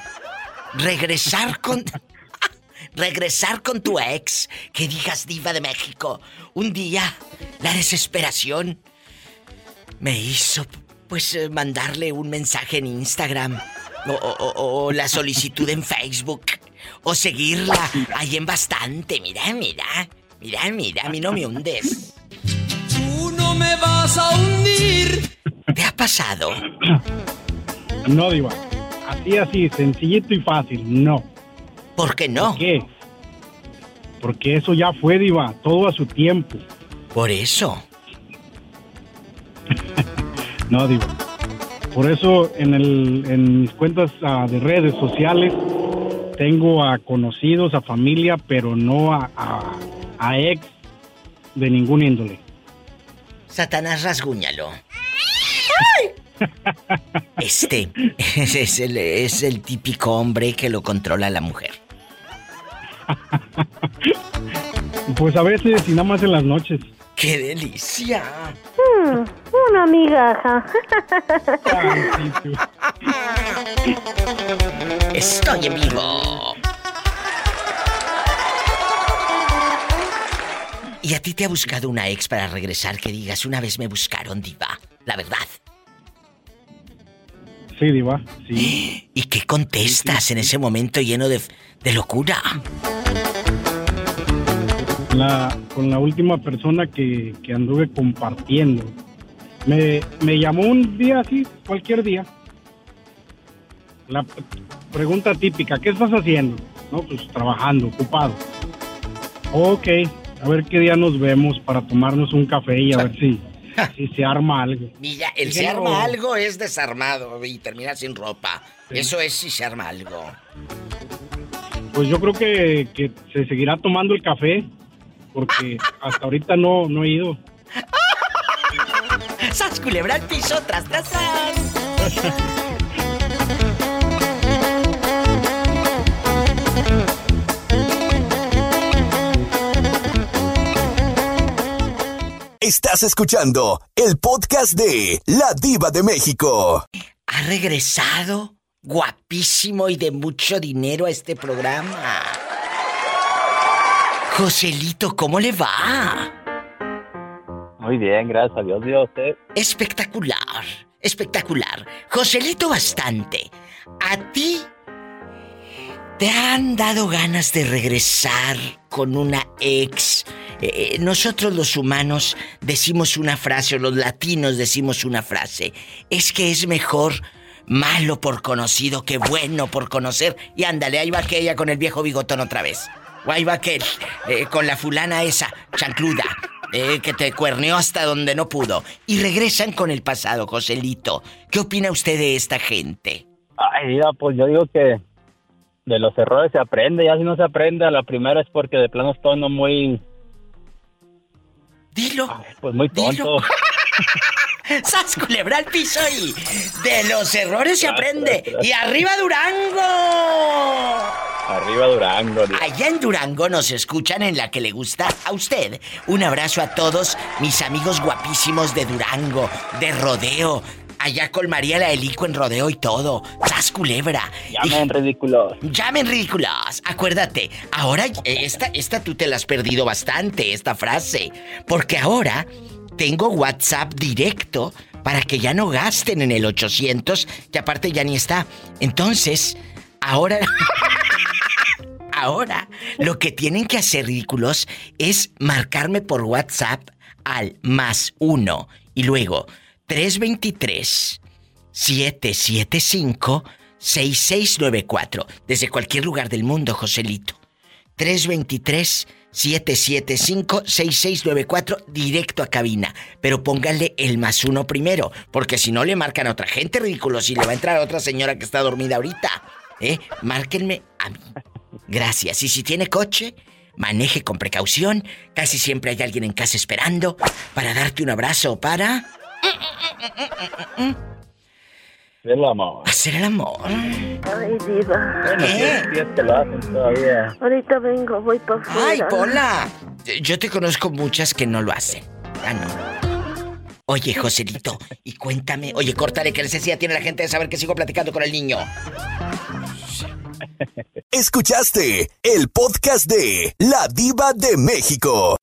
[SPEAKER 2] Regresar con. Regresar con tu ex, que digas diva de México. Un día, la desesperación me hizo, pues, eh, mandarle un mensaje en Instagram. O, o- o- o la solicitud en Facebook. O seguirla ahí en bastante. Mira, mira. Mira, mira, a mí no me hundes.
[SPEAKER 25] Tú no me vas a hundir.
[SPEAKER 2] ¿Te ha pasado?
[SPEAKER 24] No, Diva. Así, así, sencillito y fácil. No.
[SPEAKER 2] ¿Por qué no?
[SPEAKER 24] ¿Por qué? Porque eso ya fue, Diva. Todo a su tiempo.
[SPEAKER 2] Por eso.
[SPEAKER 24] No, Diva. Por eso en, el, en mis cuentas ah, de redes sociales tengo a conocidos, a familia, pero no a, a, a ex de ningún índole.
[SPEAKER 2] Satanás, rasguñalo. Este es el, es el típico hombre que lo controla la mujer.
[SPEAKER 24] Pues a veces y nada más en las noches.
[SPEAKER 2] ¡Qué delicia!
[SPEAKER 15] Una migaja.
[SPEAKER 2] Estoy en vivo. ¿Y a ti te ha buscado una ex para regresar que digas una vez me buscaron, diva? La verdad.
[SPEAKER 24] Sí, Diva. Sí.
[SPEAKER 2] ¿Y qué contestas en ese momento lleno de, de locura?
[SPEAKER 24] La, con la última persona que, que anduve compartiendo. Me, me llamó un día así, cualquier día. La pregunta típica, ¿qué estás haciendo? No, pues trabajando, ocupado. Ok, a ver qué día nos vemos para tomarnos un café y a ver si, si se arma algo.
[SPEAKER 2] Mira, el se
[SPEAKER 24] no.
[SPEAKER 2] arma algo es desarmado y termina sin ropa. Eso es si se arma algo.
[SPEAKER 24] Pues yo creo que, que se seguirá tomando el café, porque hasta ahorita no, no he ido.
[SPEAKER 2] ¡Sas culebra al piso, tras, tras, tras!
[SPEAKER 1] Estás escuchando el podcast de La Diva de México.
[SPEAKER 2] Ha regresado guapísimo y de mucho dinero a este programa. Joselito, ¿cómo le va?
[SPEAKER 11] Muy bien, gracias a Dios, Dios.
[SPEAKER 2] Espectacular, espectacular. Joselito bastante. ¿A ti te han dado ganas de regresar con una ex? Eh, eh, nosotros los humanos decimos una frase, o los latinos decimos una frase. Es que es mejor malo por conocido que bueno por conocer. Y ándale, ahí va aquella con el viejo bigotón otra vez. O ahí va aquel eh, con la fulana esa, chancluda. Eh, que te cuerneó hasta donde no pudo. Y regresan con el pasado, Joselito. ¿Qué opina usted de esta gente?
[SPEAKER 11] Ay, mira, pues yo digo que de los errores se aprende, ya si no se aprende a la primera es porque de plano estoy no muy...
[SPEAKER 2] Dilo.
[SPEAKER 11] pues muy tonto.
[SPEAKER 2] ¡Sas culebra al piso y de los errores se aprende! ¡Y arriba Durango!
[SPEAKER 11] Arriba Durango. digo.
[SPEAKER 2] Allá en Durango nos escuchan en la que le gusta a usted. Un abrazo a todos mis amigos guapísimos de Durango, de Rodeo. Allá con María la Helico en Rodeo y todo. ¡Sas culebra!
[SPEAKER 11] Llamen ridículos.
[SPEAKER 2] Llamen ridículos. Acuérdate, ahora esta, esta tú te la has perdido bastante, esta frase. Porque ahora tengo WhatsApp directo para que ya no gasten en el 800, que aparte ya ni está. Entonces, ahora... ahora, lo que tienen que hacer ridículos es marcarme por WhatsApp al más uno y luego 323 775 6694 desde cualquier lugar del mundo, Joselito. 323-775-6694 directo a cabina. Pero pónganle el más uno primero, porque si no le marcan a otra gente, ridículo, si le va a entrar a otra señora que está dormida ahorita. ¿Eh? Márquenme a mí. Gracias. Y si tiene coche, maneje con precaución. Casi siempre hay alguien en casa esperando para darte un abrazo o para
[SPEAKER 11] El amor.
[SPEAKER 2] hacer el amor.
[SPEAKER 15] Ay, diva.
[SPEAKER 11] Es que lo hacen todavía.
[SPEAKER 15] Ahorita vengo, voy para afuera.
[SPEAKER 2] ¡Ay, Pola! Yo te conozco muchas que no lo hacen. Ah, no. Oye, Joselito, y cuéntame. Oye, córtale, ¿qué necesidad tiene la gente de saber que sigo platicando con el niño?
[SPEAKER 1] Escuchaste el podcast de La Diva de México.